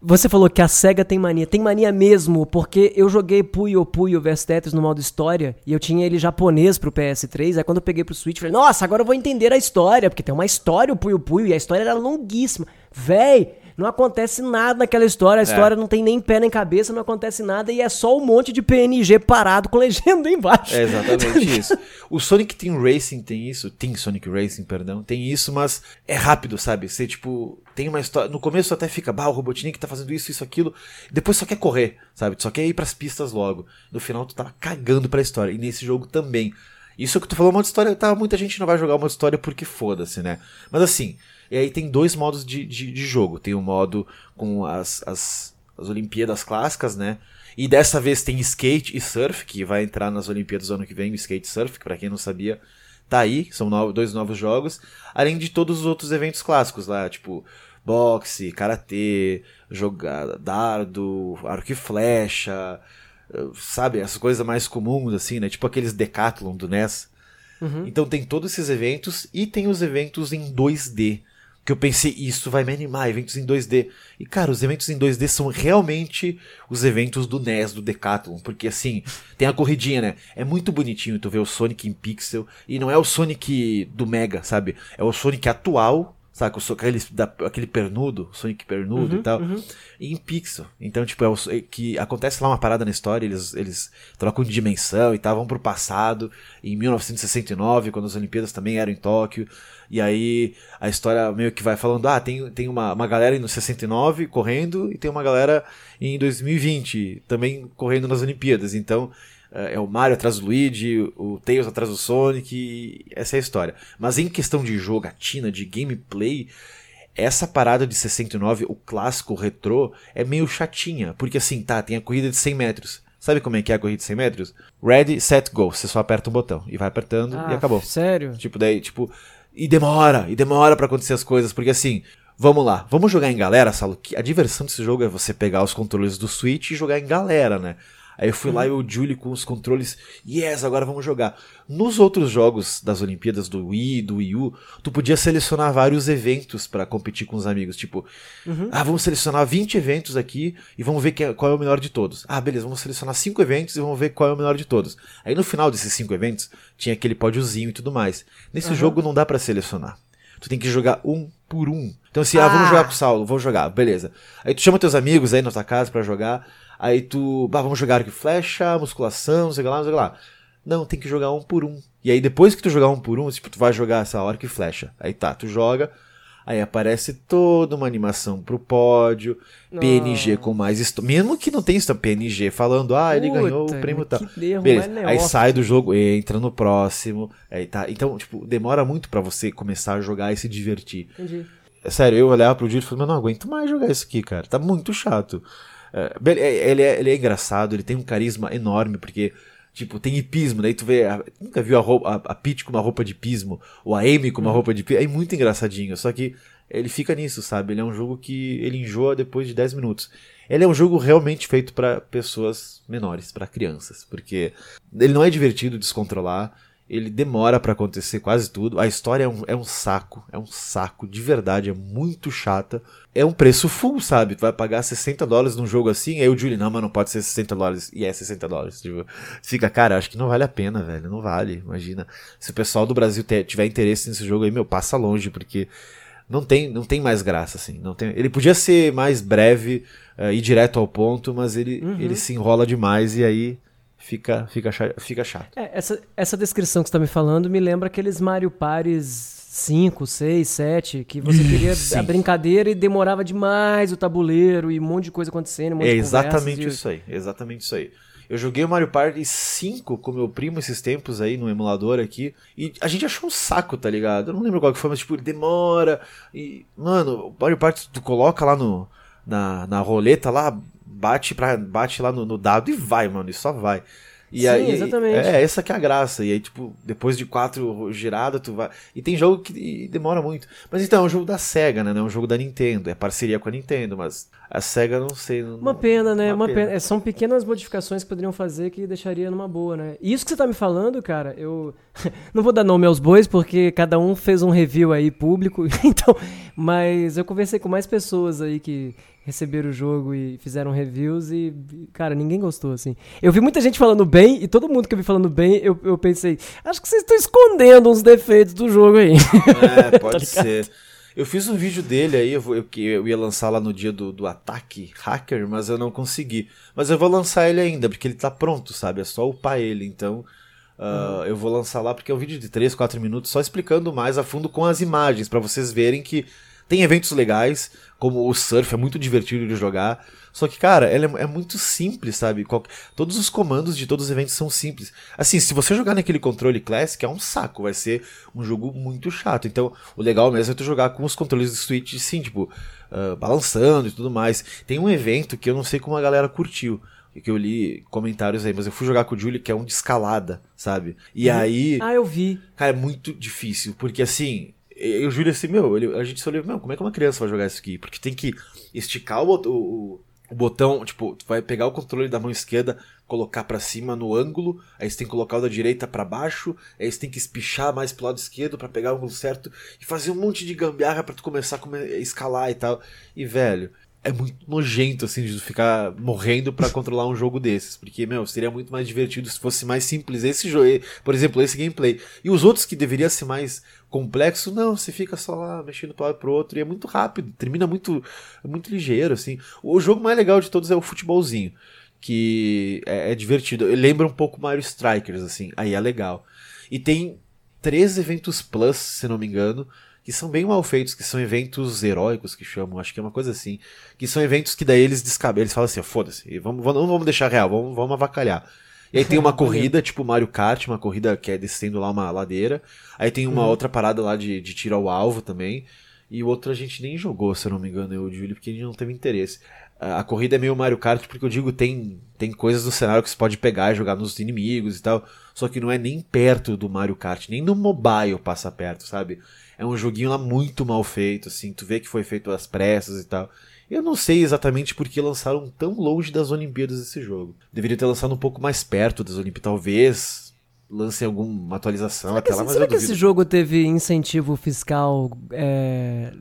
Você falou que a SEGA tem mania. Tem mania mesmo, porque eu joguei Puyo Puyo vs Tetris no modo história e eu tinha ele japonês pro PS3. Aí quando eu peguei pro Switch, falei, nossa, agora eu vou entender a história, porque tem uma história o Puyo Puyo e a história era longuíssima. Véi, não acontece nada naquela história, a é. história é. não tem nem pé nem cabeça, não acontece nada e é só um monte de PNG parado com (laughs) legenda embaixo. É exatamente isso. O Sonic Team Racing tem isso, Team Sonic Racing, perdão, tem isso, mas é rápido, sabe? Você, tipo, tem uma história. No começo até fica, bah, o Robotnik tá fazendo isso, isso, aquilo. Depois só quer correr, sabe? Só quer ir pras pistas logo. No final tu tá cagando pra história. E nesse jogo também. Isso que tu falou, uma história, tá, muita gente não vai jogar uma história porque foda-se, né? Mas assim, e aí tem dois modos de, de, de jogo. Tem o um modo com as, as, as Olimpíadas clássicas, né? E dessa vez tem skate e surf, que vai entrar nas Olimpíadas do ano que vem, o skate e surf, que pra quem não sabia, tá aí, são no, dois novos jogos, além de todos os outros eventos clássicos lá, tipo boxe, karatê, jogar dardo, arco e flecha, sabe, essas coisas mais comuns assim, né? Tipo aqueles decathlon do NES. Uhum. Então tem todos esses eventos e tem os eventos em 2D que eu pensei, isso vai me animar, eventos em 2D. E, cara, os eventos em 2D são realmente os eventos do NES, do Decathlon, porque, assim, tem a corridinha, né? É muito bonitinho tu ver o Sonic em pixel, e não é o Sonic do Mega, sabe? É o Sonic atual, Saca? Aquele, da, aquele pernudo, Sonic pernudo uhum, e tal. Uhum. E em pixel. Então, tipo, é, o, é que acontece lá uma parada na história, eles, eles trocam de dimensão e tal, vão pro passado, em 1969, quando as Olimpíadas também eram em Tóquio. E aí a história meio que vai falando: ah, tem, tem uma, uma galera no 69 correndo e tem uma galera em 2020 também correndo nas Olimpíadas. Então é, é o Mario atrás do Luigi, o Tails atrás do Sonic, essa é a história. Mas em questão de jogatina, de gameplay, essa parada de 69, o clássico retrô, é meio chatinha, porque assim, tá, tem a corrida de 100 metros. Sabe como é que é a corrida de 100 metros? Ready, set, go. Você só aperta um botão e vai apertando ah, e acabou. Sério? Tipo, daí, tipo. E demora, e demora para acontecer as coisas, porque assim, vamos lá, vamos jogar em galera, Salo. A diversão desse jogo é você pegar os controles do Switch e jogar em galera, né? Aí eu fui lá e o Julie com os controles, yes, agora vamos jogar. Nos outros jogos das Olimpíadas do Wii, do Wii U, tu podia selecionar vários eventos para competir com os amigos. Tipo, uhum. ah, vamos selecionar 20 eventos aqui e vamos ver é, qual é o melhor de todos. Ah, beleza, vamos selecionar 5 eventos e vamos ver qual é o melhor de todos. Aí no final desses 5 eventos, tinha aquele pódiozinho e tudo mais. Nesse uhum. jogo não dá para selecionar. Tu tem que jogar um por um. Então assim, ah, ah vamos jogar com o Saulo, vamos jogar, beleza. Aí tu chama teus amigos aí na tua casa para jogar. Aí tu, bah, vamos jogar arco e flecha, musculação, não sei lá, não sei lá. Não, tem que jogar um por um. E aí depois que tu jogar um por um, tipo, tu vai jogar essa arco e flecha. Aí tá, tu joga. Aí aparece toda uma animação pro pódio, PNG com mais história. Mesmo que não tenha história, PNG falando, ah, ele Puta, ganhou o prêmio tal. Beleza. mais Aí sai do jogo, entra no próximo. Aí tá. Então, tipo, demora muito pra você começar a jogar e se divertir. Entendi. É Sério, eu olhava pro Júlio e falei, mas não aguento mais jogar isso aqui, cara. Tá muito chato. É, é, ele, é, ele é engraçado, ele tem um carisma enorme, porque, tipo, tem hipismo, daí tu vê. a- nunca viu a, roupa, a, a Peach com uma roupa de pismo, ou a Amy com uma roupa de pismo. É muito engraçadinho, só que ele fica nisso, sabe? Ele é um jogo que ele enjoa depois de 10 minutos. Ele é um jogo realmente feito pra pessoas menores, pra crianças, porque ele não é divertido descontrolar. Ele demora pra acontecer quase tudo. A história é um, é um saco. É um saco, de verdade. É muito chata. É um preço full, sabe? Tu vai pagar 60 dólares num jogo assim. Aí o Julie, não, mas não pode ser 60 dólares. E é 60 dólares. Tipo, fica, cara, acho que não vale a pena, velho. Não vale. Imagina. Se o pessoal do Brasil tiver interesse nesse jogo aí, meu, passa longe, porque não tem, não tem mais graça, assim. Não tem, ele podia ser mais breve eh, e direto ao ponto, mas ele, ele se enrola demais e aí fica, fica, fica chato. É, essa, essa descrição que você tá me falando me lembra aqueles Mario Pares 5, 6, 7, que você queria Sim. a brincadeira e demorava demais o tabuleiro e um monte de coisa acontecendo, um monte É de exatamente conversas e- isso aí, exatamente isso aí. Eu joguei o Mario Party 5 com meu primo esses tempos aí no emulador aqui. E a gente achou um saco, tá ligado? Eu não lembro qual que foi, mas tipo, demora. E, mano, o Mario Party tu coloca lá no, na, na roleta lá, bate, pra, bate lá no, no dado e vai, mano, e só vai. E Sim, aí, exatamente. É, essa que é a graça. E aí, tipo, depois de quatro giradas, tu vai. E tem jogo que demora muito. Mas então, é um jogo da SEGA, né? Não é um jogo da Nintendo. É parceria com a Nintendo, mas a SEGA não sei. não- Uma pena, né? uma Uma pena. É, São pequenas modificações que poderiam fazer que deixaria numa boa, né? E isso que você tá me falando, cara, eu (laughs) não vou dar nome aos bois porque cada um fez um review aí público, (laughs) então, mas eu conversei com mais pessoas aí que receberam o jogo e fizeram reviews e, cara, ninguém gostou, assim. Eu vi muita gente falando bem e todo mundo que eu vi falando bem, eu, eu pensei, acho que vocês estão escondendo uns defeitos do jogo aí. É, (laughs) pode ser. Eu fiz um vídeo dele aí, eu, vou- eu, que eu ia lançar lá no dia do, do ataque hacker, mas eu não consegui. Mas eu vou lançar ele ainda, porque ele tá pronto, sabe? É só upar ele, então. ah, Eu vou lançar lá porque é um vídeo de 3, 4 minutos só explicando mais a fundo com as imagens, pra vocês verem que tem eventos legais, como o surf, é muito divertido de jogar. Só que, cara, ele é, é muito simples, sabe? Qual- todos os comandos de todos os eventos são simples. Assim, se você jogar naquele controle Classic, é um saco, vai ser um jogo muito chato. Então, o legal mesmo é tu jogar com os controles do Switch, sim, tipo, ah, balançando e tudo mais. Tem um evento que eu não sei como a galera curtiu. Que eu li comentários aí, mas eu fui jogar com o Julie, que é um de escalada, sabe? E aí. ah, eu vi. Cara, é muito difícil, porque assim, eu juro assim, meu, ele- a gente só olhou, meu, como é que uma criança vai jogar isso aqui? Porque tem que esticar o, o, o botão, tipo, vai pegar o controle da mão esquerda, colocar pra cima no ângulo, aí você tem que colocar o da direita pra baixo, aí você tem que espichar mais pro lado esquerdo pra pegar o ângulo certo e fazer um monte de gambiarra pra tu começar a come- a escalar e tal. E velho, é muito nojento, assim, de ficar morrendo pra controlar um jogo desses. Porque, meu, seria muito mais divertido se fosse mais simples esse jogo, por exemplo, esse gameplay. E os outros que deveria ser mais complexo, não, você fica só lá mexendo para lado pro outro e é muito rápido, termina muito, muito ligeiro, assim. O jogo mais legal de todos é o futebolzinho, que é, é divertido. Lembra um pouco Mario Strikers, assim, aí é legal. E tem três eventos plus, se não me engano, que são bem mal feitos, que são eventos heróicos que chamam, acho que é uma coisa assim. Que são eventos que daí eles descabem, eles falam assim, foda-se, vamos, vamos- não vamos deixar real, vamos, vamos avacalhar. E aí tem uma (laughs) corrida, tipo Mario Kart, uma corrida que é descendo lá uma ladeira. Aí tem uma outra parada lá de, de tiro ao alvo também. E o outro a gente nem jogou, se eu não me engano, eu e o Júlio, porque a gente não teve interesse. A corrida é meio Mario Kart, porque eu digo, tem, tem coisas no cenário que você pode pegar e jogar nos inimigos e tal. Só que não é nem perto do Mario Kart, nem no mobile passa perto, sabe? É um joguinho lá muito mal feito, assim, tu vê que foi feito às pressas e tal. Eu não sei exatamente por que lançaram tão longe das Olimpíadas esse jogo. Deveria ter lançado um pouco mais perto das Olimpíadas, talvez lancem alguma atualização Será que, até lá, mas será que esse jogo teve incentivo fiscal é,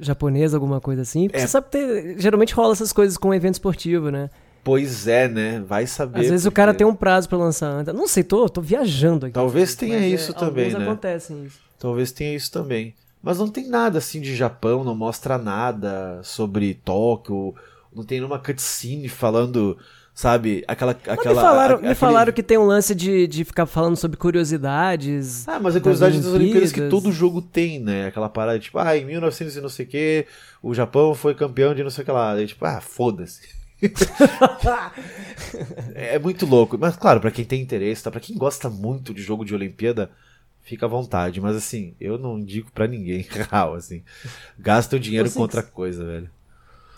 japonês, alguma coisa assim? Porque É. você sabe que geralmente rola essas coisas com evento esportivo, né? Pois é, né? Vai saber. Às vezes o porque- cara tem um prazo pra lançar antes. Não sei, tô, tô viajando aqui. Talvez tenha Mas, isso é, também, né? acontecem isso. Talvez tenha isso também. Mas não tem nada assim de Japão, não mostra nada sobre Tóquio, não tem nenhuma cutscene falando Sabe? Aquela. aquela me falaram, a- me aquele- falaram que tem um lance de, de ficar falando sobre curiosidades. Ah, mas a curiosidade das Olimpíadas que todo jogo tem, né? Aquela parada, tipo, ah, em 1900 e não sei o que, o Japão foi campeão de não sei o que lá. Aí, tipo, ah, foda-se. (laughs) é muito louco. Mas, claro, pra quem tem interesse, tá? Pra quem gosta muito de jogo de Olimpíada, fica à vontade. Mas, assim, eu não indico pra ninguém, (laughs) real, assim. Gasta o dinheiro Você- com outra coisa, velho.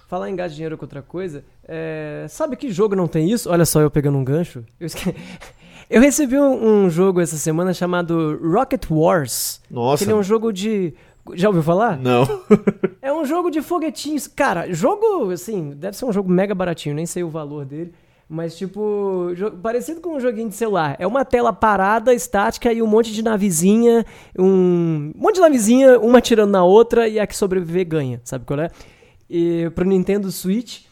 Falar em gastar dinheiro com outra coisa, é, sabe que jogo não tem isso? Olha só eu pegando um gancho. Eu, esque- (laughs) eu recebi um, um jogo essa semana chamado Rocket Wars. Nossa. Que ele é um jogo de. Já ouviu falar? Não. (laughs) É um jogo de foguetinhos. Cara, jogo, assim, deve ser um jogo mega baratinho, nem sei o valor dele. Mas, tipo, parecido com um joguinho de celular. É uma tela parada, estática e um monte de navezinha. Um, um monte de navezinha, uma atirando na outra e a que sobreviver ganha. Sabe qual é? E, pro Nintendo Switch.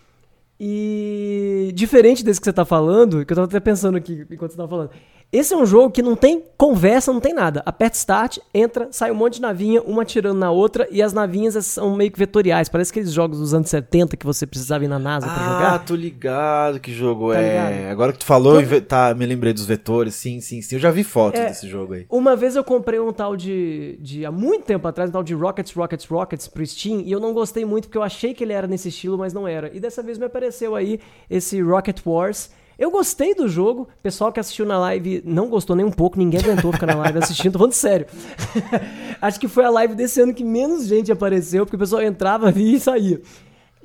E diferente desse que você tá falando, que eu tava até pensando aqui enquanto você tava falando. Esse é um jogo que não tem conversa, não tem nada. Aperta start, entra, sai um monte de navinha, uma atirando na outra, e as navinhas são meio que vetoriais. Parece aqueles jogos dos anos 70 que você precisava ir na NASA pra Ah, jogar. tô ligado que jogo Tá é. ligado? Agora que tu falou, inve- tá, me lembrei dos vetores. Sim, sim, sim. Eu já vi fotos É. desse jogo aí. Uma vez eu comprei um tal de, de. Há muito tempo atrás, um tal de Rockets, Rockets, Rockets pro Steam, e eu não gostei muito porque eu achei que ele era nesse estilo, mas não era. E dessa vez me apareceu aí esse Rocket Wars. Eu gostei do jogo, o pessoal que assistiu na live não gostou nem um pouco, ninguém aguentou ficar na live assistindo, tô falando sério. (laughs) Acho que foi a live desse ano que menos gente apareceu, porque o pessoal entrava, via e saía.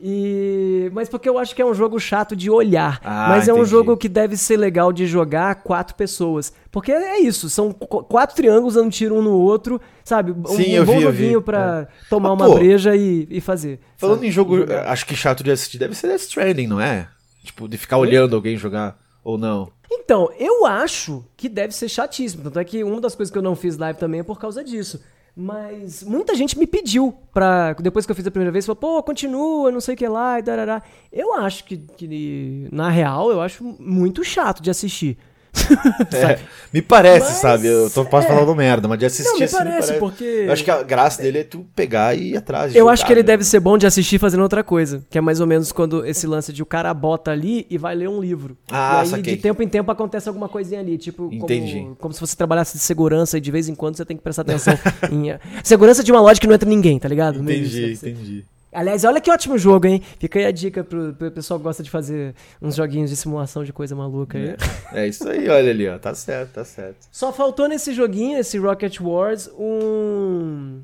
E... Mas porque eu acho que é um jogo chato de olhar. Ah, mas é um jogo que deve ser legal de jogar quatro pessoas. Porque é isso, são qu- quatro triângulos dando tiro um no outro, sabe? Um, Sim, um eu bom vi, joguinho pra tomar Mas, uma pô, breja e, e fazer. Falando sabe? em jogo, Jogar. acho que chato de assistir deve ser Death Stranding, não é? Tipo, de ficar olhando alguém jogar ou não. Então, eu acho que deve ser chatíssimo. Tanto é que uma das coisas que eu não fiz live também é por causa disso. Mas muita gente me pediu pra. Depois que eu fiz a primeira vez, falou, pô, continua, não sei o que lá, e darará. Eu acho que, que, na real, eu acho muito chato de assistir. (laughs) É, me parece, Mas, sabe? Eu tô, posso é. falando merda, mas de assistir Não, me assim, parece, porque- Eu acho que a graça dele é tu pegar e ir atrás. Eu jogar, acho que ele né? deve ser bom de assistir fazendo outra coisa. Que é mais ou menos quando esse lance de o cara bota ali e vai ler um livro. Ah, e aí, saquei. de tempo em tempo, acontece alguma coisinha ali. Tipo, Entendi. Como, como se você trabalhasse de segurança e de vez em quando você tem que prestar atenção (laughs) em. Segurança de uma loja que não entra ninguém, tá ligado? Entendi, ser. entendi. Aliás, olha que ótimo jogo, hein? Fica aí a dica pro, pro pessoal que gosta de fazer uns joguinhos de simulação de coisa maluca aí. É isso aí, olha ali, ó. Tá certo, tá certo. Só faltou nesse joguinho, esse Rocket Wars, um,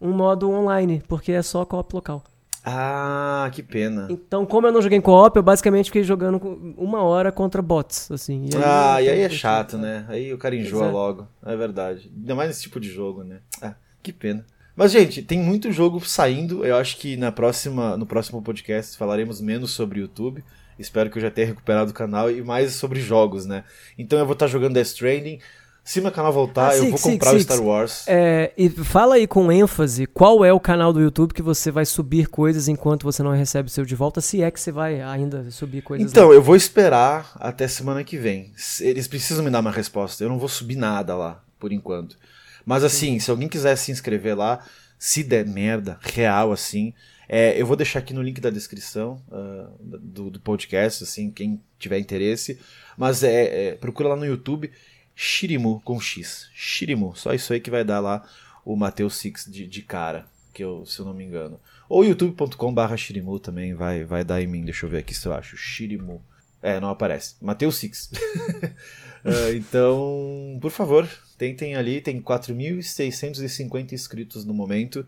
um modo online, porque é só co-op local. Ah, que pena. Então, como eu não joguei em co-op, eu basicamente fiquei jogando uma hora contra bots, assim. ah, e aí é chato, né? Aí o cara enjoa é. logo. É verdade. Ainda mais nesse tipo de jogo, né? Ah, que pena. Mas, gente, tem muito jogo saindo. Eu acho que na próxima, no próximo podcast falaremos menos sobre YouTube. Espero que eu já tenha recuperado o canal e mais sobre jogos, né? Então eu vou estar jogando Death Stranding. Se meu canal voltar, Ah, eu vou comprar o. Star Wars. É, e fala aí com ênfase qual é o canal do YouTube que você vai subir coisas enquanto você não recebe o seu de volta, se é que você vai ainda subir coisas. Então, lá. eu vou esperar até semana que vem. Eles precisam me dar uma resposta. Eu não vou subir nada lá, por enquanto. Mas assim, se alguém quiser se inscrever lá, se der merda, real assim, é, eu vou deixar aqui no link da descrição ah, do, do podcast, assim, quem tiver interesse. Mas é, é, procura lá no YouTube Shirimu com X. Shirimu, só isso aí que vai dar lá o Mateus Six de, de cara, que eu, se eu não me engano. Ou youtube.com/barra Shirimu também vai, vai dar em mim. Deixa eu ver aqui se eu acho. Shirimu. É, não aparece. Mateus Six. (laughs) Ah, então, por favor, tentem ali. Tem 4.650 inscritos no momento.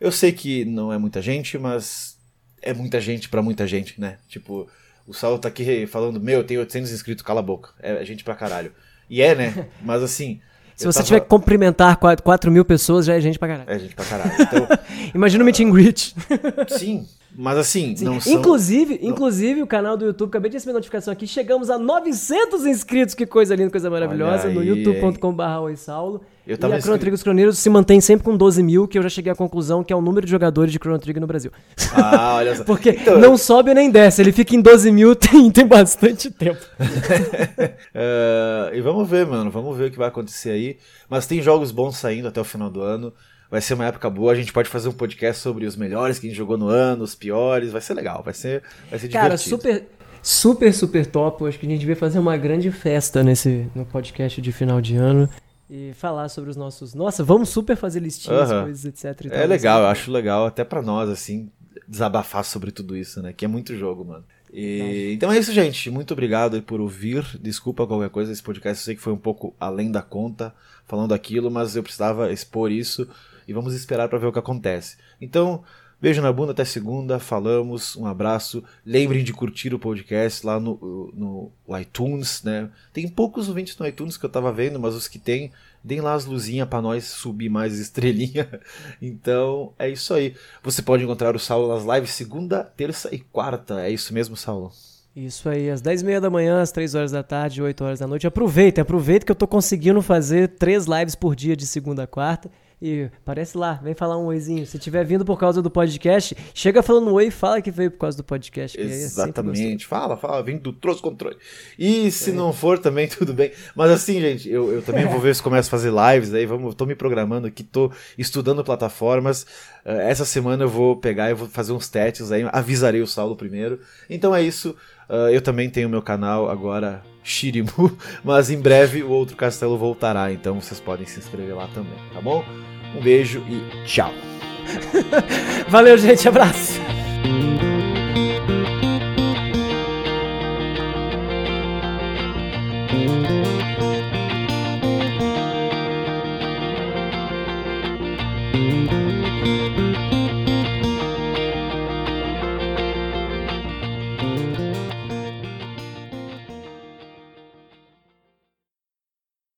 Eu sei que não é muita gente, mas é muita gente pra muita gente, né? Tipo, o Saulo tá aqui falando: Meu, tem 800 inscritos, cala a boca. É gente pra caralho. E é, né? (laughs) Mas assim. Se eu você tava- tiver que cumprimentar 4, 4 mil pessoas, já é gente pra caralho. É gente pra caralho. Então, (laughs) Imagina o meet and greet. (laughs) sim. Mas assim, não são. Inclusive, inclusive, o canal do YouTube, acabei de receber notificação aqui, chegamos a 900 inscritos, que coisa linda, coisa maravilhosa, Olha no aí, youtube.com.br Saulo. Eu E tava a Chrono Trigger dos Croneiros se mantém sempre com 12 mil, que eu já cheguei à conclusão que é o número de jogadores de Chrono Trigger no Brasil. Ah, olha (laughs) só. Porque Então, não sobe nem desce, ele fica em 12 mil (laughs) tem, tem bastante tempo. (laughs) É, e vamos ver, mano. Vamos ver o que vai acontecer aí. Mas tem jogos bons saindo até o final do ano. Vai ser uma época boa. A gente pode fazer um podcast sobre os melhores que a gente jogou no ano, os piores. Vai ser legal. Vai ser, vai ser Cara, divertido. super. super, super top. Eu acho que a gente devia fazer uma grande festa nesse no podcast de final de ano e falar sobre os nossos. Nossa, vamos super fazer listinhas, uhum. coisas, etc. é legal, eu acho legal até para nós, assim, desabafar sobre tudo isso, né? Que é muito jogo, mano. E, então é isso, gente. Muito obrigado por ouvir. Desculpa qualquer coisa. Esse podcast eu sei que foi um pouco além da conta falando aquilo, mas eu precisava expor isso e vamos esperar para ver o que acontece. Então, beijo na bunda até segunda. Falamos. Um abraço. Lembrem de curtir o podcast lá no, no iTunes, né? Tem poucos ouvintes no iTunes que eu tava vendo, mas os que tem deem lá as luzinhas para nós subir mais estrelinha. (laughs) Então é isso aí. Você pode encontrar o Saulo nas lives segunda, terça e quarta. É isso mesmo, Saulo? Isso aí, às 10h30 da manhã, às 3 horas da tarde, 8 horas da noite. Aproveita, aproveita que eu tô conseguindo fazer três lives por dia de segunda a quarta. E parece lá, vem falar um oizinho. Se tiver vindo por causa do podcast, chega falando oi e fala que veio por causa do podcast. É Exatamente, fala, fala, vem do Trouxe Controle. E se é. não for também, (laughs) tudo bem. Mas assim, gente, eu, eu também vou ver se começo a fazer lives aí, vamos, tô me programando aqui, tô estudando plataformas. Uh, essa semana eu vou pegar e vou fazer uns testes aí, avisarei o Saulo primeiro. Então é isso. Uh, eu também tenho meu canal agora, Shirimu, (laughs) mas em breve o outro castelo voltará, então vocês podem se inscrever lá também, tá bom? Um beijo e tchau. (laughs) Valeu, gente. Abraço.